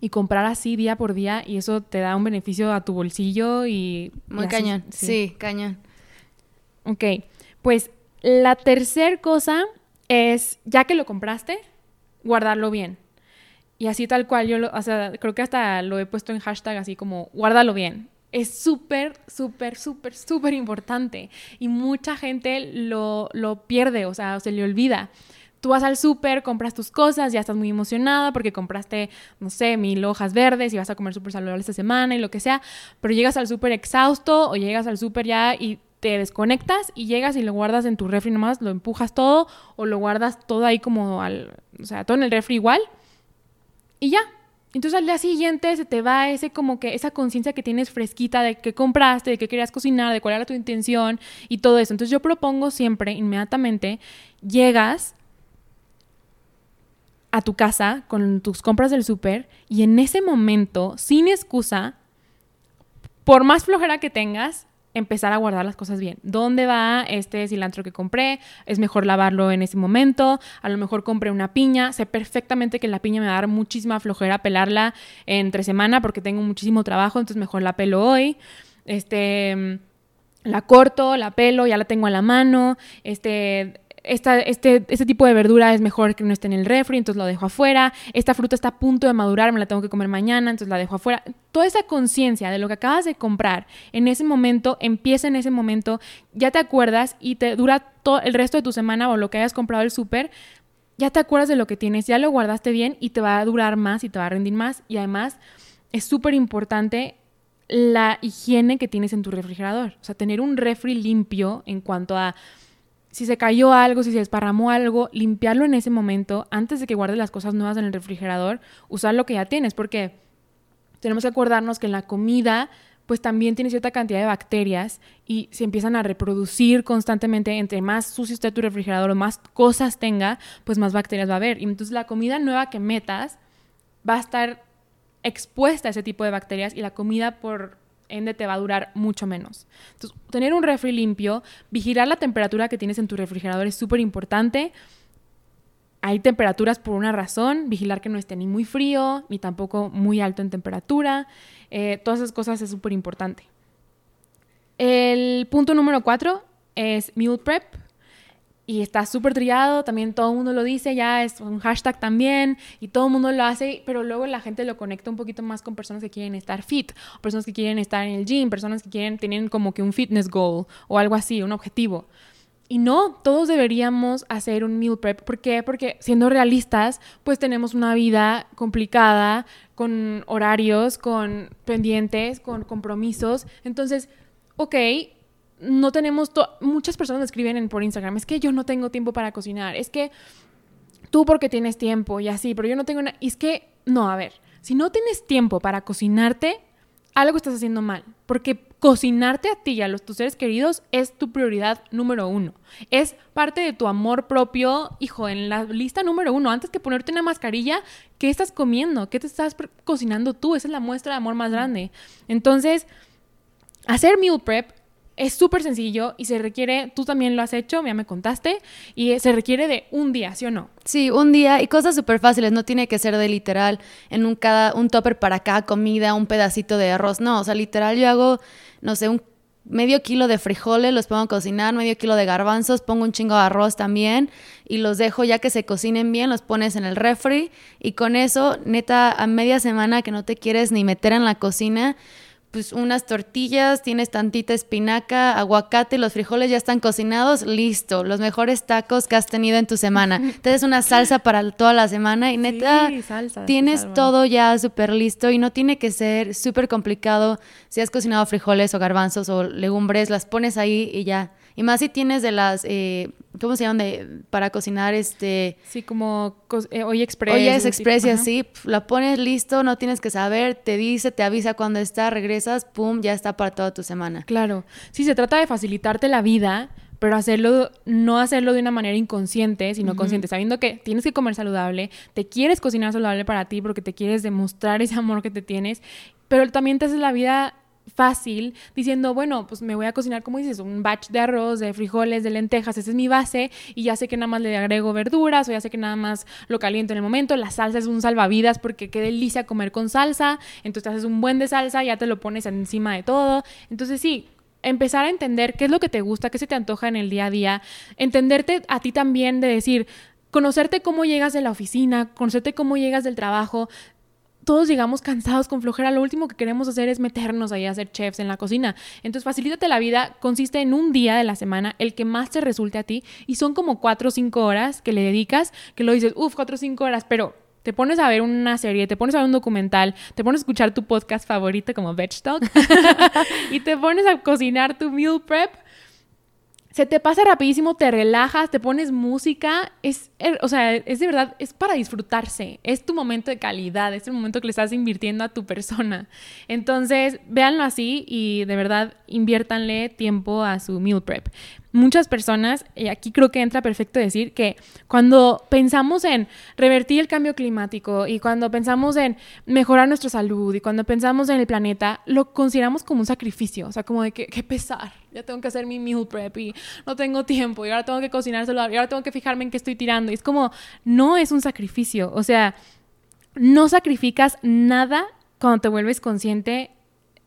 y comprar así día por día y eso te da un beneficio a tu bolsillo y... Muy cañón, sí. sí, cañón. Ok, pues la tercer cosa es, ya que lo compraste, guardarlo bien. Y así tal cual, yo lo, o sea, creo que hasta lo he puesto en hashtag así como, guárdalo bien. Es súper, súper, súper, súper importante. Y mucha gente lo, lo pierde, o sea, se le olvida. Tú vas al súper, compras tus cosas, ya estás muy emocionada porque compraste, no sé, mil hojas verdes y vas a comer súper saludable esta semana y lo que sea, pero llegas al súper exhausto o llegas al súper ya y te desconectas y llegas y lo guardas en tu refri nomás, lo empujas todo o lo guardas todo ahí como al, o sea, todo en el refri igual y ya. Entonces al día siguiente se te va ese como que esa conciencia que tienes fresquita de que compraste, de que querías cocinar, de cuál era tu intención y todo eso. Entonces yo propongo siempre, inmediatamente, llegas a tu casa con tus compras del súper y en ese momento, sin excusa, por más flojera que tengas, empezar a guardar las cosas bien. ¿Dónde va este cilantro que compré? Es mejor lavarlo en ese momento. A lo mejor compré una piña. Sé perfectamente que la piña me va a dar muchísima flojera pelarla entre semana porque tengo muchísimo trabajo, entonces mejor la pelo hoy. Este la corto, la pelo, ya la tengo a la mano. Este esta, este, este tipo de verdura es mejor que no esté en el refri, entonces lo dejo afuera. Esta fruta está a punto de madurar, me la tengo que comer mañana, entonces la dejo afuera. Toda esa conciencia de lo que acabas de comprar en ese momento, empieza en ese momento, ya te acuerdas y te dura todo el resto de tu semana o lo que hayas comprado el súper, ya te acuerdas de lo que tienes, ya lo guardaste bien y te va a durar más y te va a rendir más. Y además es súper importante la higiene que tienes en tu refrigerador. O sea, tener un refri limpio en cuanto a si se cayó algo, si se desparramó algo, limpiarlo en ese momento antes de que guardes las cosas nuevas en el refrigerador, usar lo que ya tienes, porque tenemos que acordarnos que en la comida pues también tiene cierta cantidad de bacterias y se empiezan a reproducir constantemente. Entre más sucio esté tu refrigerador más cosas tenga, pues más bacterias va a haber. Y entonces la comida nueva que metas va a estar expuesta a ese tipo de bacterias y la comida por ende te va a durar mucho menos. Entonces, tener un refri limpio, vigilar la temperatura que tienes en tu refrigerador es súper importante. Hay temperaturas por una razón, vigilar que no esté ni muy frío, ni tampoco muy alto en temperatura. Eh, todas esas cosas es súper importante. El punto número cuatro es meal prep y está súper trillado, también todo el mundo lo dice, ya es un hashtag también, y todo el mundo lo hace, pero luego la gente lo conecta un poquito más con personas que quieren estar fit, personas que quieren estar en el gym, personas que quieren, tienen como que un fitness goal o algo así, un objetivo. Y no, todos deberíamos hacer un meal prep. ¿Por qué? Porque siendo realistas, pues tenemos una vida complicada, con horarios, con pendientes, con compromisos. Entonces, ok, no tenemos, muchas personas escriben por Instagram, es que yo no tengo tiempo para cocinar, es que tú porque tienes tiempo y así, pero yo no tengo nada, es que, no, a ver, si no tienes tiempo para cocinarte, algo estás haciendo mal, porque cocinarte a ti y a los tus seres queridos es tu prioridad número uno. Es parte de tu amor propio, hijo, en la lista número uno. Antes que ponerte una mascarilla, ¿qué estás comiendo? ¿Qué te estás cocinando tú? Esa es la muestra de amor más grande. Entonces, hacer meal prep es súper sencillo y se requiere, tú también lo has hecho, ya me contaste, y se requiere de un día, ¿sí o no? Sí, un día y cosas súper fáciles, no tiene que ser de literal en un, cada, un topper para cada comida, un pedacito de arroz, no, o sea, literal yo hago, no sé, un medio kilo de frijoles, los pongo a cocinar, medio kilo de garbanzos, pongo un chingo de arroz también y los dejo ya que se cocinen bien, los pones en el refri y con eso, neta, a media semana que no te quieres ni meter en la cocina, pues unas tortillas, tienes tantita espinaca, aguacate, los frijoles ya están cocinados, listo, los mejores tacos que has tenido en tu semana. Entonces una salsa para toda la semana y neta tienes todo ya súper listo y no tiene que ser súper complicado. Si has cocinado frijoles o garbanzos o legumbres, las pones ahí y ya. Y más si tienes de las, eh, ¿cómo se llaman? De, para cocinar, este... Sí, como eh, Oye Express. Oye Express y así, la pones listo, no tienes que saber, te dice, te avisa cuando está, regresas, pum, ya está para toda tu semana. Claro. Sí, se trata de facilitarte la vida, pero hacerlo, no hacerlo de una manera inconsciente, sino consciente, sabiendo que tienes que comer saludable, te quieres cocinar saludable para ti porque te quieres demostrar ese amor que te tienes, pero también te haces la vida fácil diciendo, bueno, pues me voy a cocinar, como dices, un batch de arroz, de frijoles, de lentejas, esa es mi base y ya sé que nada más le agrego verduras o ya sé que nada más lo caliento en el momento, la salsa es un salvavidas porque qué delicia comer con salsa, entonces haces un buen de salsa, ya te lo pones encima de todo, entonces sí, empezar a entender qué es lo que te gusta, qué se te antoja en el día a día, entenderte a ti también de decir, conocerte cómo llegas de la oficina, conocerte cómo llegas del trabajo, todos llegamos cansados con flojera, lo último que queremos hacer es meternos ahí a hacer chefs en la cocina. Entonces, facilítate la vida, consiste en un día de la semana, el que más te resulte a ti, y son como cuatro o cinco horas que le dedicas, que lo dices, uff, cuatro o cinco horas, pero te pones a ver una serie, te pones a ver un documental, te pones a escuchar tu podcast favorito como Veg Talk, y te pones a cocinar tu meal prep se te pasa rapidísimo, te relajas, te pones música, es, er, o sea, es de verdad, es para disfrutarse, es tu momento de calidad, es el momento que le estás invirtiendo a tu persona. Entonces, véanlo así y de verdad inviértanle tiempo a su meal prep muchas personas, y aquí creo que entra perfecto decir que cuando pensamos en revertir el cambio climático y cuando pensamos en mejorar nuestra salud y cuando pensamos en el planeta, lo consideramos como un sacrificio, o sea, como de que, pesar, ya tengo que hacer mi meal prep y no tengo tiempo y ahora tengo que cocinar saludable y ahora tengo que fijarme en qué estoy tirando. Y es como, no es un sacrificio, o sea, no sacrificas nada cuando te vuelves consciente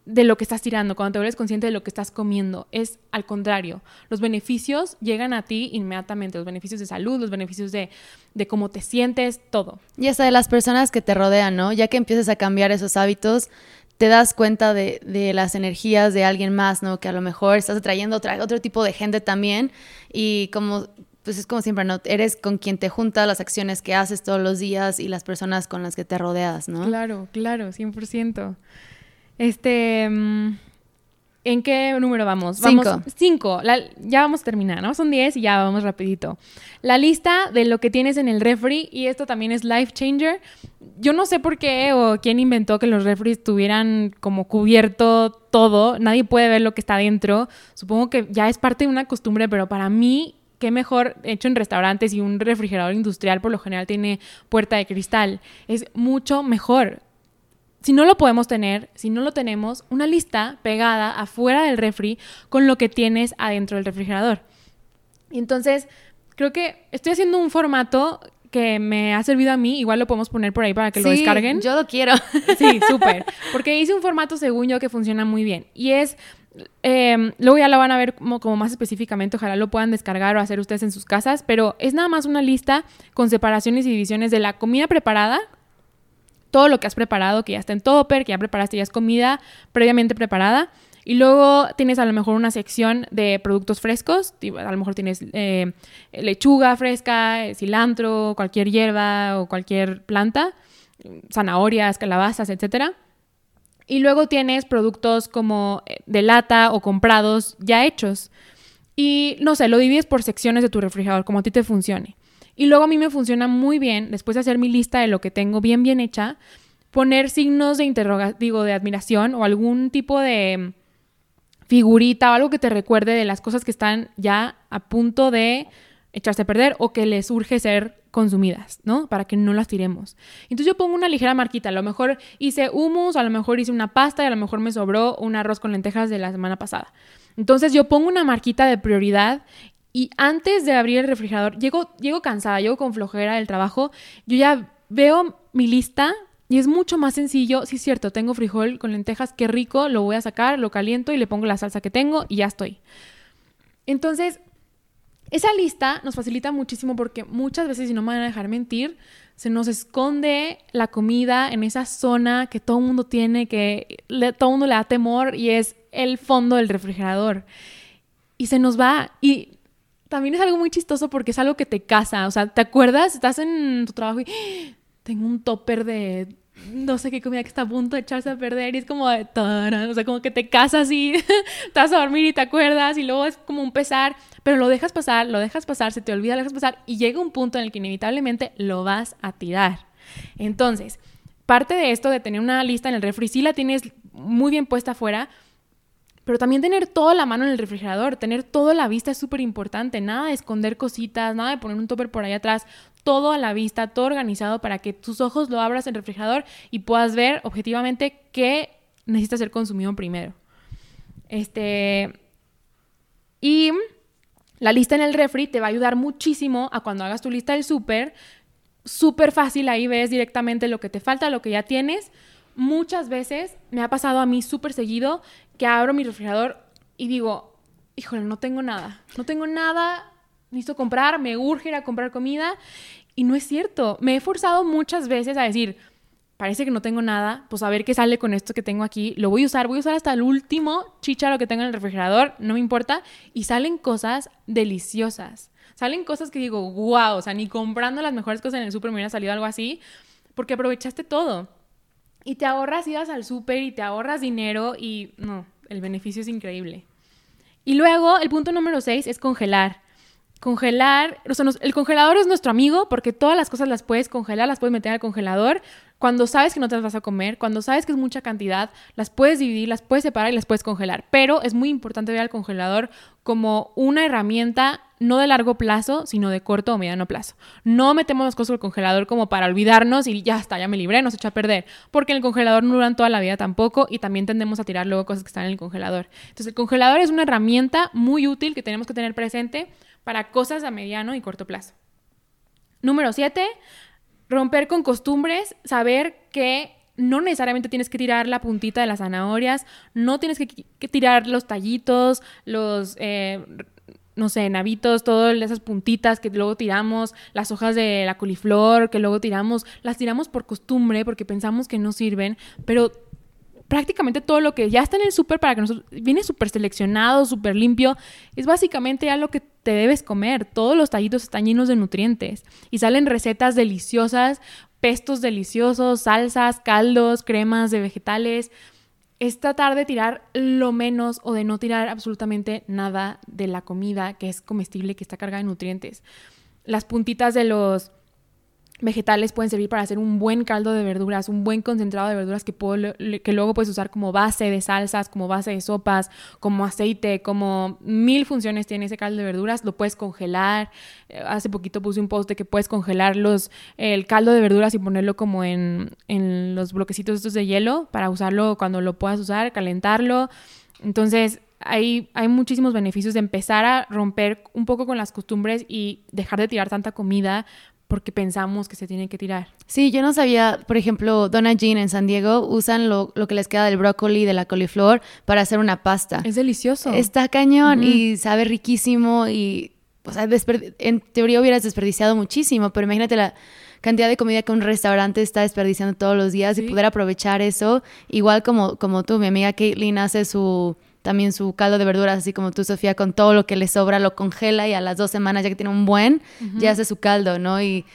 de lo que estás tirando, cuando te vuelves consciente de lo que estás comiendo. Es al contrario, los beneficios llegan a ti inmediatamente, los beneficios de salud, los beneficios de, de cómo te sientes, todo. Y hasta de las personas que te rodean, ¿no? Ya que empiezas a cambiar esos hábitos, te das cuenta de, de, las energías de alguien más, ¿no? Que a lo mejor estás atrayendo otra, otro tipo de gente también y como, pues es como siempre, ¿no? Eres con quien te junta las acciones que haces todos los días y las personas con las que te rodeas, ¿no? Claro, claro, 100%. Este. Mm, ¿En qué número vamos? Cinco. cinco. ya vamos a terminar, ¿no? Son diez y ya vamos rapidito. La lista de lo que tienes en el refri, y esto también es life changer. Yo no sé por qué o quién inventó que los refris tuvieran como cubierto todo. Nadie puede ver lo que está dentro. Supongo que ya es parte de una costumbre, pero para mí qué mejor hecho en restaurantes y un refrigerador industrial por lo general tiene puerta de cristal. Es mucho mejor si no lo podemos tener, si no lo tenemos, una lista pegada afuera del refri con lo que tienes adentro del refrigerador. Y entonces, creo que estoy haciendo un formato que me ha servido a mí, igual lo podemos poner por ahí para que lo descarguen. Yo lo quiero. Sí, súper. Porque hice un formato según yo que funciona muy bien. Y es, em, luego ya lo van a ver como, como, más específicamente, ojalá lo puedan descargar o hacer ustedes en sus casas, pero es nada más una lista con separaciones y divisiones de la comida preparada, todo lo que has preparado, que ya está en topper, que ya preparaste, ya es comida previamente preparada. Y luego tienes a lo mejor una sección de productos frescos, a lo mejor tienes eh, lechuga fresca, eh, cilantro, cualquier hierba o cualquier planta, zanahorias, calabazas, etc. Y luego tienes productos como eh, de lata o comprados ya hechos. Y no sé, lo divides por secciones de tu refrigerador, como a ti te funcione. Y luego a mí me funciona muy bien, después de hacer mi lista de lo que tengo bien, bien hecha, poner signos de interrogativo, de admiración o algún tipo de figurita o algo que te recuerde de las cosas que están ya a punto de echarse a perder o que les urge ser consumidas, ¿no? Para que no las tiremos. Entonces yo pongo una ligera marquita, a lo mejor hice humus, a lo mejor hice una pasta y a lo mejor me sobró un arroz con lentejas de la semana pasada. Entonces yo pongo una marquita de prioridad y antes de abrir el refrigerador, llego, llego cansada, llego con flojera del trabajo, yo ya veo mi lista y es mucho más sencillo. Sí, cierto, tengo frijol con lentejas, qué rico, lo voy a sacar, lo caliento y le pongo la salsa que tengo y ya estoy. Entonces, esa lista nos facilita muchísimo porque muchas veces, si no me van a dejar mentir, se nos esconde la comida en esa zona que todo el mundo tiene, que todo el mundo le da temor y es el fondo del refrigerador. Y se nos va. Y también es algo muy chistoso porque es algo que te casa. O sea, ¿te acuerdas? Estás en tu trabajo y ¡Ah! tengo un topper de no sé qué comida que está a punto de echarse a perder y es como de, o sea, como que te casas y te a dormir y te acuerdas y luego es como un pesar, pero lo dejas pasar, lo dejas pasar, se te olvida, lo dejas pasar y llega un punto en el que inevitablemente lo vas a tirar. Entonces, parte de esto de tener una lista en el refri, sí la tienes muy bien puesta afuera, pero también tener toda la mano en el refrigerador, tener todo a la vista es súper importante. Nada de esconder cositas, nada de poner un topper por ahí atrás. Todo a la vista, todo organizado para que tus ojos lo abras en el refrigerador y puedas ver objetivamente qué necesita ser consumido primero. Este. Y la lista en el refri te va a ayudar muchísimo a cuando hagas tu lista del súper. Súper fácil, ahí ves directamente lo que te falta, lo que ya tienes muchas veces me ha pasado a mí súper seguido que abro mi refrigerador y digo, híjole, no tengo nada, no tengo nada, necesito comprar, me urge ir a comprar comida. Y no es cierto, me he forzado muchas veces a decir, parece que no tengo nada, pues a ver qué sale con esto que tengo aquí, lo voy a usar, voy a usar hasta el último chicharo que tengo en el refrigerador, no me importa, y salen cosas deliciosas. Salen cosas que digo, wow, o sea, ni comprando las mejores cosas en el súper me hubiera salido algo así, porque aprovechaste todo. Y te ahorras idas al súper y te ahorras dinero y no, el beneficio es increíble. Y luego el punto número 6 es congelar. Congelar, o sea, el congelador es nuestro amigo porque todas las cosas las puedes congelar, las puedes meter al congelador. Cuando sabes que no te las vas a comer, cuando sabes que es mucha cantidad, las puedes dividir, las puedes separar y las puedes congelar. Pero es muy importante ver al congelador como una herramienta no de largo plazo, sino de corto o mediano plazo. No metemos las cosas al congelador como para olvidarnos y ya está, ya me libré, no se echa a perder, porque en el congelador no duran toda la vida tampoco y también tendemos a tirar luego cosas que están en el congelador. Entonces el congelador es una herramienta muy útil que tenemos que tener presente para cosas a mediano y corto plazo. Número 7, romper con costumbres, saber que no necesariamente tienes que tirar la puntita de las zanahorias, no tienes que, tirar los tallitos, los, eh, no sé, navitos, todas esas puntitas que luego tiramos, las hojas de la coliflor que luego tiramos, las tiramos por costumbre porque pensamos que no sirven, pero prácticamente todo lo que ya está en el súper para que nosotros, viene súper seleccionado, súper limpio, es básicamente ya lo que te debes comer. Todos los tallitos están llenos de nutrientes y salen recetas deliciosas, pestos deliciosos, salsas, caldos, cremas de vegetales. Es tratar de tirar lo menos o de no tirar absolutamente nada de la comida que es comestible, que está cargada de nutrientes. Las puntitas de los vegetales pueden servir para hacer un buen caldo de verduras, un buen concentrado de verduras que, que luego puedes usar como base de salsas, como base de sopas, como aceite, como mil funciones tiene ese caldo de verduras. Lo puedes congelar. Eh, hace poquito puse un post de que puedes congelar los, el caldo de verduras y ponerlo como en, en los bloquecitos estos de hielo para usarlo cuando lo puedas usar, calentarlo. Entonces, hay, hay, muchísimos beneficios de empezar a romper un poco con las costumbres y dejar de tirar tanta comida porque pensamos que se tiene que tirar. Sí, yo no sabía, por ejemplo, Donna Jean en San Diego usan lo, lo que les queda del brócoli, de la coliflor, para hacer una pasta. Es delicioso. Está cañón y sabe riquísimo y, o sea, en teoría hubieras desperdiciado muchísimo, pero imagínate la cantidad de comida que un restaurante está desperdiciando todos los días y poder aprovechar eso, igual como, como tú, mi amiga Caitlin hace su también su caldo de verduras, así como tú, Sofía, con todo lo que le sobra, lo congela y a las dos semanas, ya que tiene un buen, ya hace su caldo, ¿no? Y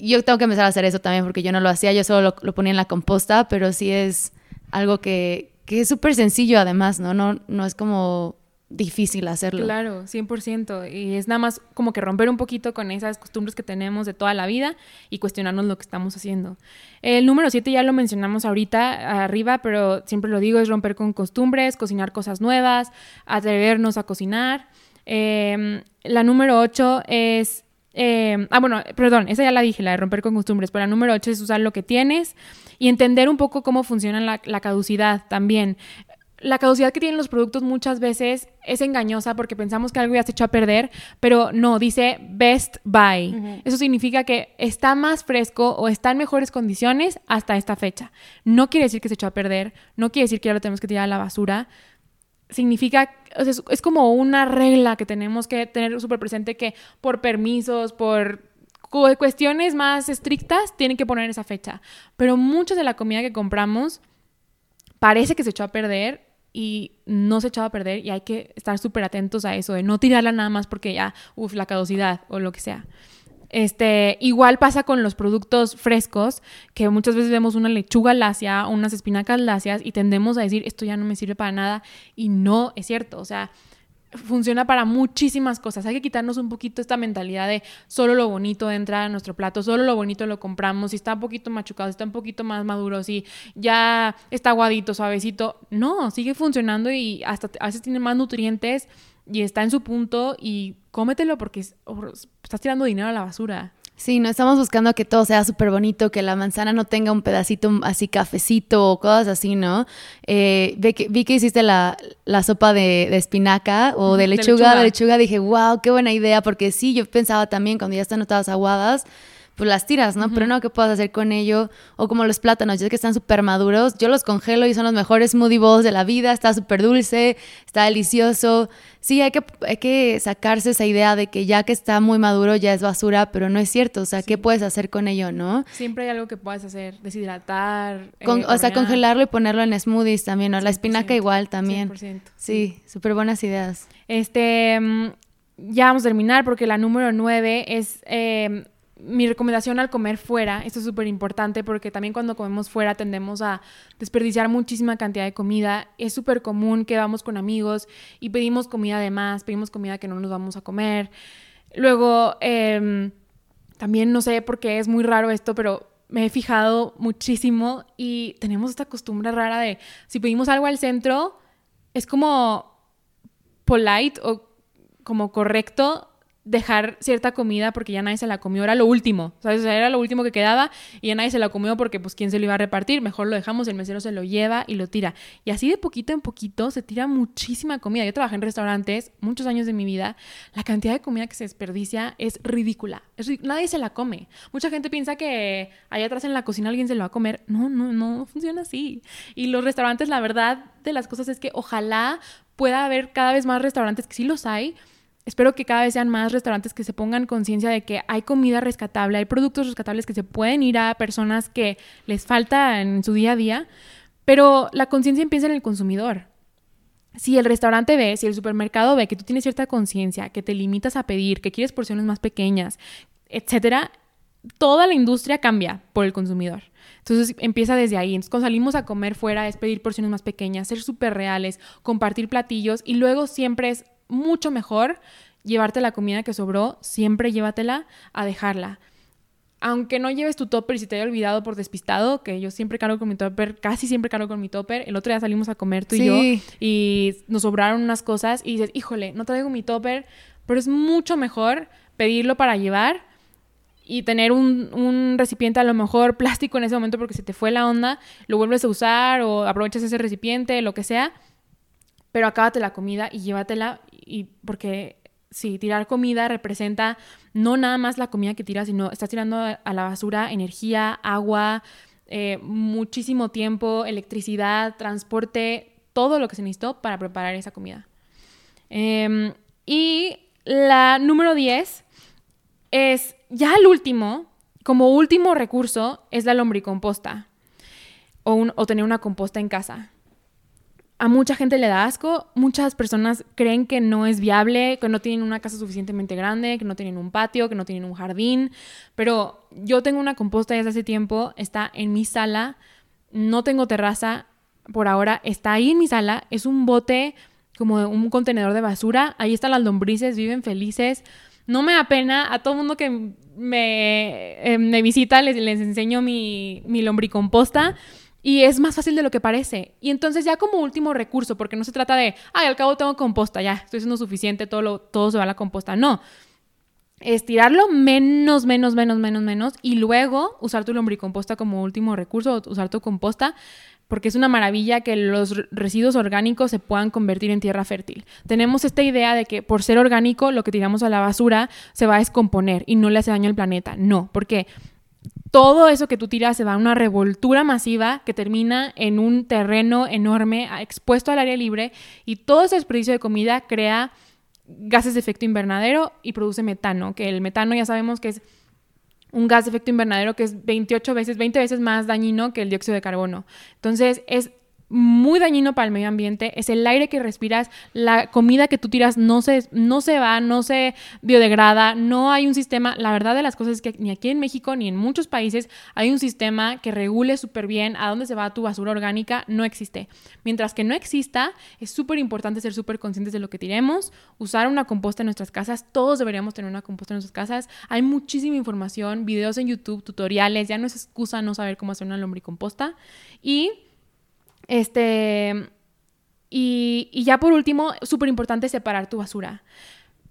yo tengo que empezar a hacer eso también porque yo no lo hacía, yo solo lo, ponía en la composta, pero sí es algo que, que es súper sencillo además, ¿no? ¿no? No es como difícil hacerlo. Claro, 100%. Y es nada más como que romper un poquito con esas costumbres que tenemos de toda la vida y cuestionarnos lo que estamos haciendo. El número 7 ya lo mencionamos ahorita arriba, pero siempre lo digo, es romper con costumbres, cocinar cosas nuevas, atrevernos a cocinar. Em, la número 8 es... Em, ah, bueno, perdón, esa ya la dije, la de romper con costumbres, pero la número 8 es usar lo que tienes y entender un poco cómo funciona la, la caducidad también la caducidad que tienen los productos muchas veces es engañosa porque pensamos que algo ya se echó a perder, pero no, dice best buy. Eso significa que está más fresco o está en mejores condiciones hasta esta fecha. No quiere decir que se echó a perder, no quiere decir que ya lo tenemos que tirar a la basura. Significa, es, como una regla que tenemos que tener súper presente que por permisos, por cuestiones más estrictas, tienen que poner esa fecha. Pero mucha de la comida que compramos parece que se echó a perder y no se echaba a perder y hay que estar súper atentos a eso, de no tirarla nada más porque ya, uff, la caducidad o lo que sea. Este, igual pasa con los productos frescos, que muchas veces vemos una lechuga lacia, unas espinacas lacias y tendemos a decir, esto ya no me sirve para nada y no es cierto, o sea, funciona para muchísimas cosas. Hay que quitarnos un poquito esta mentalidad de solo lo bonito entra a nuestro plato, solo lo bonito lo compramos, si está un poquito machucado, si está un poquito más maduro, si ya está aguadito, suavecito. No, sigue funcionando y hasta a veces tiene más nutrientes y está en su punto y cómetelo porque estás tirando dinero a la basura. Sí, no estamos buscando que todo sea súper bonito, que la manzana no tenga un pedacito así cafecito o cosas así, ¿no? Eh, vi, que, vi, que, hiciste la, sopa de, espinaca o de lechuga, de lechuga, dije, wow, qué buena idea, porque sí, yo pensaba también cuando ya están todas aguadas, pues las tiras, ¿no? Pero no, ¿qué puedes hacer con ello? O como los plátanos, ya que están súper maduros, yo los congelo y son los mejores smoothie bowls de la vida, está súper dulce, está delicioso. Sí, hay que, hay que sacarse esa idea de que ya que está muy maduro ya es basura, pero no es cierto, o sea, ¿qué puedes hacer con ello, no? Siempre hay algo que puedes hacer, deshidratar. Eh, o sea, congelarlo y ponerlo en smoothies también, ¿no? La espinaca igual también. 100%. Sí, súper buenas ideas. Este, mm, ya vamos a terminar porque la número nueve es... Eh, mi recomendación al comer fuera, esto es súper importante porque también cuando comemos fuera tendemos a desperdiciar muchísima cantidad de comida. Es súper común que vamos con amigos y pedimos comida de más, pedimos comida que no nos vamos a comer. Luego, em, también no sé por qué es muy raro esto, pero me he fijado muchísimo y tenemos esta costumbre rara de si pedimos algo al centro, es como polite o como correcto dejar cierta comida porque ya nadie se la comió, era lo último, ¿sabes? O era lo último que quedaba y ya nadie se la comió porque pues quién se lo iba a repartir, mejor lo dejamos, el mesero se lo lleva y lo tira. Y así de poquito en poquito se tira muchísima comida. Yo trabajé en restaurantes muchos años de mi vida, la cantidad de comida que se desperdicia es ridícula, nadie se la come. Mucha gente piensa que allá atrás en la cocina alguien se lo va a comer. No, no, no funciona así. Y los restaurantes, la verdad de las cosas es que ojalá pueda haber cada vez más restaurantes que sí los hay, espero que cada vez sean más restaurantes que se pongan conciencia de que hay comida rescatable, hay productos rescatables que se pueden ir a personas que les falta en su día a día, pero la conciencia empieza en el consumidor. Si el restaurante ve, si el supermercado ve que tú tienes cierta conciencia, que te limitas a pedir, que quieres porciones más pequeñas, etcétera, toda la industria cambia por el consumidor. Entonces empieza desde ahí. Entonces, cuando salimos a comer fuera es pedir porciones más pequeñas, ser súper reales, compartir platillos y luego siempre es mucho mejor llevarte la comida que sobró, siempre llévatela a dejarla. Aunque no lleves tu topper y si te haya olvidado por despistado, que yo siempre cargo con mi topper, casi siempre cargo con mi topper. El otro día salimos a comer tú y yo y nos sobraron unas cosas y dices, híjole, no traigo mi topper, pero es mucho mejor pedirlo para llevar y tener un, un, recipiente a lo mejor plástico en ese momento porque se te fue la onda, lo vuelves a usar o aprovechas ese recipiente, lo que sea, pero acábate la comida y llévatela y porque sí, tirar comida representa no nada más la comida que tiras, sino estás tirando a la basura energía, agua, eh, muchísimo tiempo, electricidad, transporte, todo lo que se necesitó para preparar esa comida. Em, y la número 10 es ya el último, como último recurso, es la lombricomposta o, o tener una composta en casa a mucha gente le da asco, muchas personas creen que no es viable, que no tienen una casa suficientemente grande, que no tienen un patio, que no tienen un jardín, pero yo tengo una composta desde hace tiempo, está en mi sala, no tengo terraza por ahora, está ahí en mi sala, es un bote como un contenedor de basura. Ahí están las lombrices, viven felices. No me da pena. A todo mundo que me, eh, me visita les, les enseño mi, mi lombricomposta. Y es más fácil de lo que parece. Y entonces ya como último recurso, porque no se trata de, ay, al cabo tengo composta, ya, estoy haciendo suficiente, todo, lo, todo se va a la composta. No. Estirarlo menos, menos, menos, menos, menos. Y luego usar tu lombricomposta como último recurso, usar tu composta porque es una maravilla que los residuos orgánicos se puedan convertir en tierra fértil. Tenemos esta idea de que por ser orgánico lo que tiramos a la basura se va a descomponer y no le hace daño al planeta. No, porque todo eso que tú tiras se va a una revoltura masiva que termina en un terreno enorme expuesto al aire libre y todo ese desperdicio de comida crea gases de efecto invernadero y produce metano, que el metano ya sabemos que es un gas de efecto invernadero que es 28 veces, 20 veces más dañino que el dióxido de carbono. Entonces, es muy dañino para el medio ambiente, es el aire que respiras, la comida que tú tiras no se, no se va, no se biodegrada, no hay un sistema, la verdad de las cosas es que ni aquí en México ni en muchos países hay un sistema que regule súper bien a dónde se va tu basura orgánica, no existe. Mientras que no exista, es súper importante ser súper conscientes de lo que tiremos, usar una composta en nuestras casas, todos deberíamos tener una composta en nuestras casas, hay muchísima información, videos en YouTube, tutoriales, ya no es excusa no saber cómo hacer una lombricomposta y este, y, y ya por último, súper importante separar tu basura.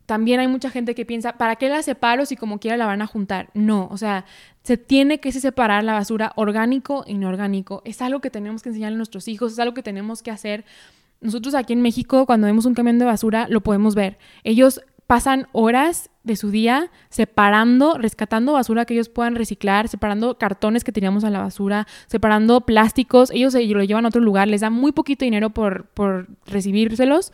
También hay mucha gente que piensa, ¿para qué la separo si como quiera la van a juntar? No, o sea, se tiene que separar la basura orgánico e inorgánico. Es algo que tenemos que enseñarle a nuestros hijos, es algo que tenemos que hacer. Nosotros aquí en México, cuando vemos un camión de basura, lo podemos ver. Ellos pasan horas de su día separando, rescatando basura que ellos puedan reciclar, separando cartones que tiramos a la basura, separando plásticos. Ellos se lo llevan a otro lugar, les dan muy poquito dinero por, por recibírselos.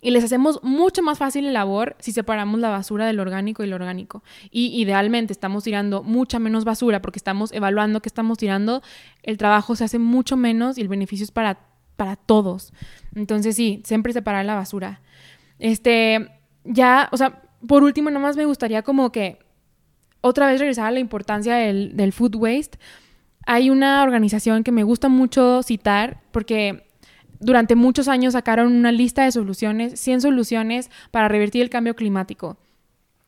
Y les hacemos mucho más fácil la labor si separamos la basura del orgánico y lo orgánico. Y idealmente estamos tirando mucha menos basura porque estamos evaluando que estamos tirando. El trabajo se hace mucho menos y el beneficio es para, para todos. Entonces sí, siempre separar la basura. Este, ya, o sea, por último, nomás me gustaría como que otra vez regresar a la importancia del, food waste. Hay una organización que me gusta mucho citar porque durante muchos años sacaron una lista de soluciones, 100 soluciones para revertir el cambio climático.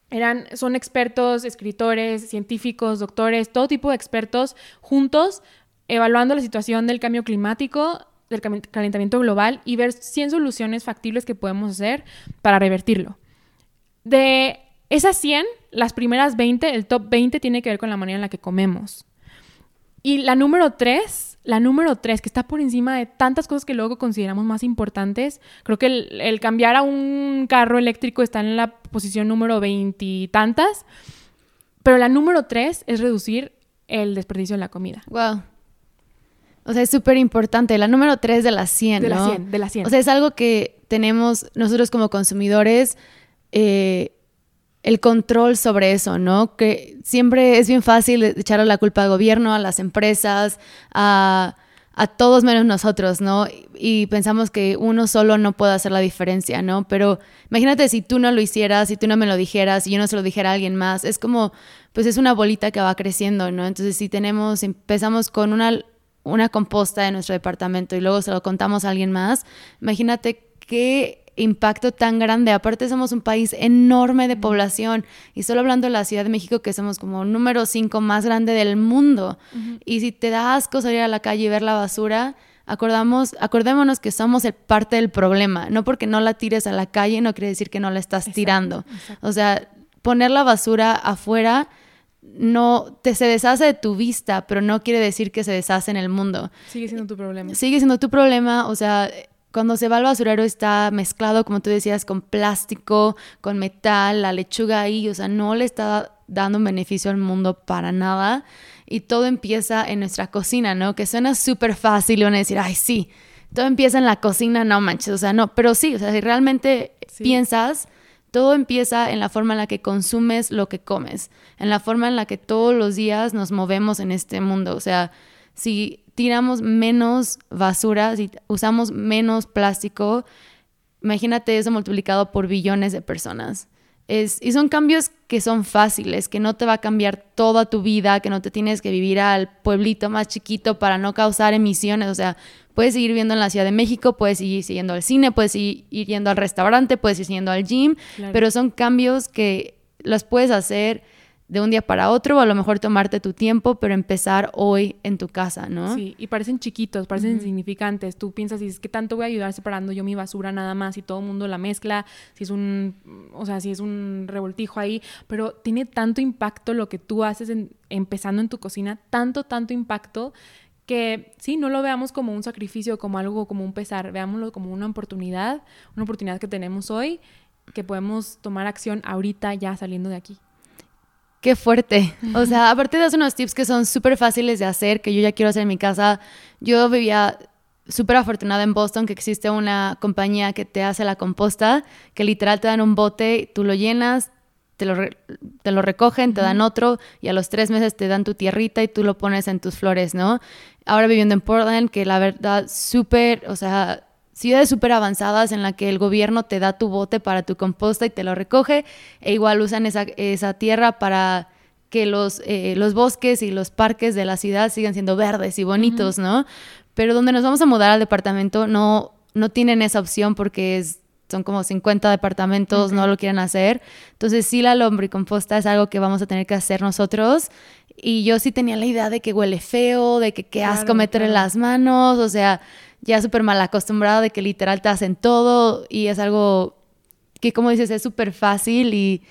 Eran, son expertos, escritores, científicos, doctores, todo tipo de expertos juntos evaluando la situación del cambio climático, del calentamiento global y ver 100 soluciones factibles que podemos hacer para revertirlo. De esas 100, las primeras 20, el top 20 tiene que ver con la manera en la que comemos. Y la número 3, la número 3, que está por encima de tantas cosas que luego consideramos más importantes, creo que el, cambiar a un carro eléctrico está en la posición número 20 y tantas, pero la número 3 es reducir el desperdicio de la comida. Wow. O sea, es súper importante. La número 3 de las 100, De las 100, de las 100. O sea, es algo que tenemos nosotros como consumidores eh, el control sobre eso, ¿no? Que siempre es bien fácil echarle la culpa al gobierno, a las empresas, a, a todos menos nosotros, ¿no? Y pensamos que uno solo no puede hacer la diferencia, ¿no? Pero imagínate si tú no lo hicieras, si tú no me lo dijeras, si yo no se lo dijera a alguien más, es como, pues es una bolita que va creciendo, ¿no? Entonces si tenemos, empezamos con una, una composta en nuestro departamento y luego se lo contamos a alguien más, imagínate qué impacto tan grande. Aparte somos un país enorme de población y solo hablando de la Ciudad de México que somos como número 5 más grande del mundo. Y si te da asco salir a la calle y ver la basura, acordamos, acordémonos que somos el parte del problema. No porque no la tires a la calle no quiere decir que no la estás tirando. O sea, poner la basura afuera no te se deshace de tu vista, pero no quiere decir que se deshace en el mundo. Sigue siendo tu problema. Sigue siendo tu problema, o sea, cuando se va al basurero está mezclado, como tú decías, con plástico, con metal, la lechuga ahí, o sea, no le está dando un beneficio al mundo para nada. Y todo empieza en nuestra cocina, ¿no? Que suena súper fácil y van a decir, ay, sí, todo empieza en la cocina, no manches, o sea, no, pero sí, o sea, si realmente piensas, todo empieza en la forma en la que consumes lo que comes, en la forma en la que todos los días nos movemos en este mundo, o sea, si tiramos menos basura, si usamos menos plástico, imagínate eso multiplicado por billones de personas. Es, y son cambios que son fáciles, que no te va a cambiar toda tu vida, que no te tienes que vivir al pueblito más chiquito para no causar emisiones. O sea, puedes seguir viendo en la Ciudad de México, puedes seguir yendo al cine, puedes seguir yendo al restaurante, puedes ir yendo al gym, pero son cambios que los puedes hacer de un día para otro o a lo mejor tomarte tu tiempo, pero empezar hoy en tu casa, ¿no? Sí, y parecen chiquitos, parecen insignificantes. Tú piensas, y es que tanto voy a ayudar separando yo mi basura nada más y todo el mundo la mezcla, si es un, o sea, si es un revoltijo ahí, pero tiene tanto impacto lo que tú haces empezando en tu cocina, tanto, tanto impacto que sí, no lo veamos como un sacrificio, como algo, como un pesar, veámoslo como una oportunidad, una oportunidad que tenemos hoy, que podemos tomar acción ahorita ya saliendo de aquí. Qué fuerte. O sea, aparte das unos tips que son súper fáciles de hacer, que yo ya quiero hacer en mi casa. Yo vivía súper afortunada en Boston que existe una compañía que te hace la composta, que literal te dan un bote, tú lo llenas, te lo, te lo recogen, te dan otro y a los tres meses te dan tu tierrita y tú lo pones en tus flores, ¿no? Ahora viviendo en Portland, que la verdad súper, o sea, ciudades súper avanzadas en la que el gobierno te da tu bote para tu composta y te lo recoge, e igual usan esa, esa tierra para que los, eh, los bosques y los parques de la ciudad sigan siendo verdes y bonitos, ¿no? Pero donde nos vamos a mudar al departamento no, no tienen esa opción porque es, son como 50 departamentos, no lo quieren hacer. Entonces sí la lombricomposta es algo que vamos a tener que hacer nosotros. Y yo sí tenía la idea de que huele feo, de que qué asco meter en las manos, o sea, ya súper mal acostumbrado de que literal te hacen todo y es algo que como dices es súper fácil y,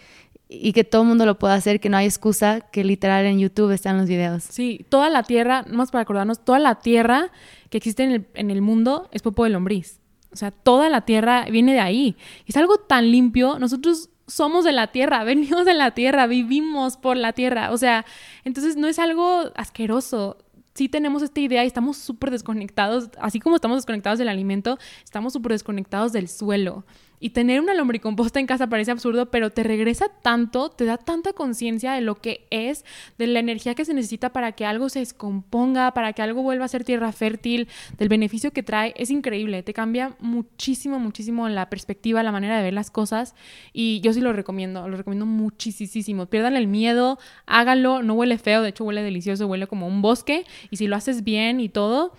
y que todo mundo lo puede hacer, que no hay excusa, que literal en YouTube están los videos. Sí, toda la tierra, más para acordarnos, toda la tierra que existe en el, en el mundo es popo de lombriz. O sea, toda la tierra viene de ahí. Es algo tan limpio. Nosotros somos de la tierra, venimos de la tierra, vivimos por la tierra. O sea, entonces no es algo asqueroso sí tenemos esta idea y estamos súper desconectados, así como estamos desconectados del alimento, estamos súper desconectados del suelo. Y tener una lombricomposta en casa parece absurdo, pero te regresa tanto, te da tanta conciencia de lo que es, de la energía que se necesita para que algo se descomponga, para que algo vuelva a ser tierra fértil, del beneficio que trae. Es increíble, te cambia muchísimo, muchísimo la perspectiva, la manera de ver las cosas. Y yo sí lo recomiendo, lo recomiendo muchísimo. Pierdan el miedo, háganlo, no huele feo, de hecho huele delicioso, huele como un bosque. Y si lo haces bien y todo,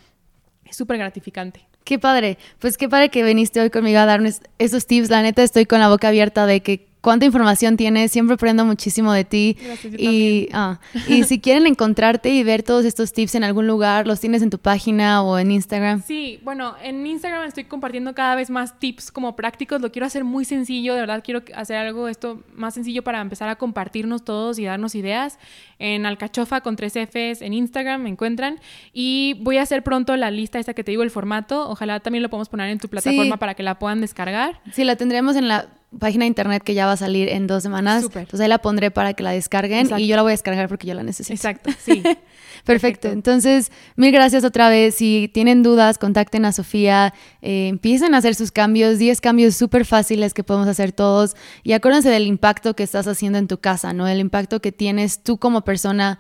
es súper gratificante. Qué padre. Pues qué padre que viniste hoy conmigo a darnos esos tips. La neta estoy con la boca abierta de que cuánta información tienes, siempre aprendo muchísimo de ti. Gracias, y, ah, y si quieren encontrarte y ver todos estos tips en algún lugar, ¿los tienes en tu página o en Instagram? Sí, bueno, en Instagram estoy compartiendo cada vez más tips como prácticos, lo quiero hacer muy sencillo, de verdad quiero hacer algo esto más sencillo para empezar a compartirnos todos y darnos ideas. En Alcachofa con tres Fs en Instagram me encuentran y voy a hacer pronto la lista esta que te digo, el formato, ojalá también lo podemos poner en tu plataforma para que la puedan descargar. Sí, la tendremos en la página de internet que ya va a salir en dos semanas. Entonces ahí la pondré para que la descarguen y yo la voy a descargar porque yo la necesito. Exacto, sí. Perfecto. Entonces, mil gracias otra vez. Si tienen dudas, contacten a Sofía, eh, empiecen a hacer sus cambios, 10 cambios súper fáciles que podemos hacer todos. Y acuérdense del impacto que estás haciendo en tu casa, ¿no? El impacto que tienes tú como persona.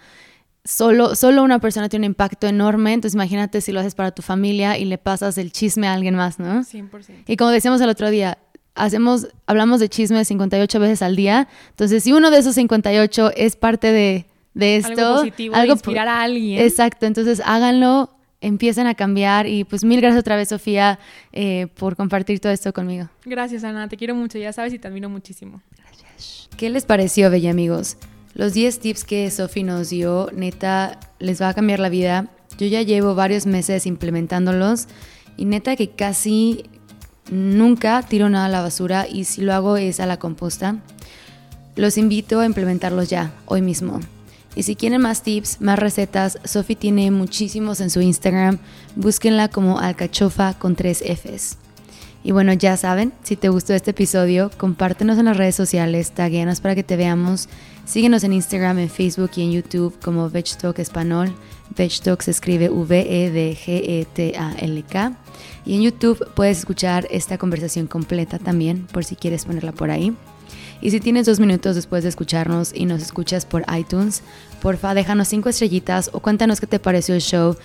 Solo, solo una persona tiene un impacto enorme, entonces imagínate si lo haces para tu familia y le pasas el chisme a alguien más, ¿no? 100%. Y como decíamos el otro día, hacemos, hablamos de chisme 58 veces al día. Entonces, si uno de esos 58 es parte de, de esto, algo positivo, algo inspirar a alguien. Exacto, entonces háganlo, empiecen a cambiar y pues mil gracias otra vez, Sofía, eh, por compartir todo esto conmigo. Gracias, Ana, te quiero mucho, ya sabes, y te admiro muchísimo. Gracias. ¿Qué les pareció, bella amigos? Los 10 tips que Sofía nos dio, neta, les va a cambiar la vida. Yo ya llevo varios meses implementándolos y neta que casi Nunca tiro nada a la basura y si lo hago es a la composta. Los invito a implementarlos ya, hoy mismo. Y si quieren más tips, más recetas, Sofi tiene muchísimos en su Instagram. Búsquenla como alcachofa con tres Fs. Y bueno, ya saben, si te gustó este episodio, compártenos en las redes sociales, tagueanos para que te veamos. Síguenos en Instagram, en Facebook y en YouTube como VegTalk Español. VegTalk se escrive V-E-D-G-E-T-A-L-K. Y en YouTube puedes escuchar esta conversación completa también, por si quieres ponerla por ahí. Y si tienes dos minutos después de escucharnos y nos escuchas por iTunes, porfa, déjanos cinco estrellitas o cuéntanos qué te pareció el show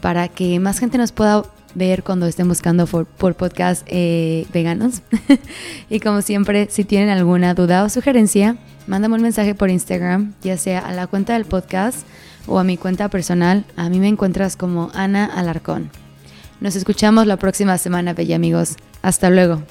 para que más gente nos pueda ver cuando estén buscando por, por podcast eh, veganos. y como siempre, si tienen alguna duda o sugerencia, mándame un mensaje por Instagram, ya sea a la cuenta del podcast o a mi cuenta personal. A mí me encuentras como Ana Alarcón. Nos escuchamos la próxima semana, bella amigos. Hasta luego.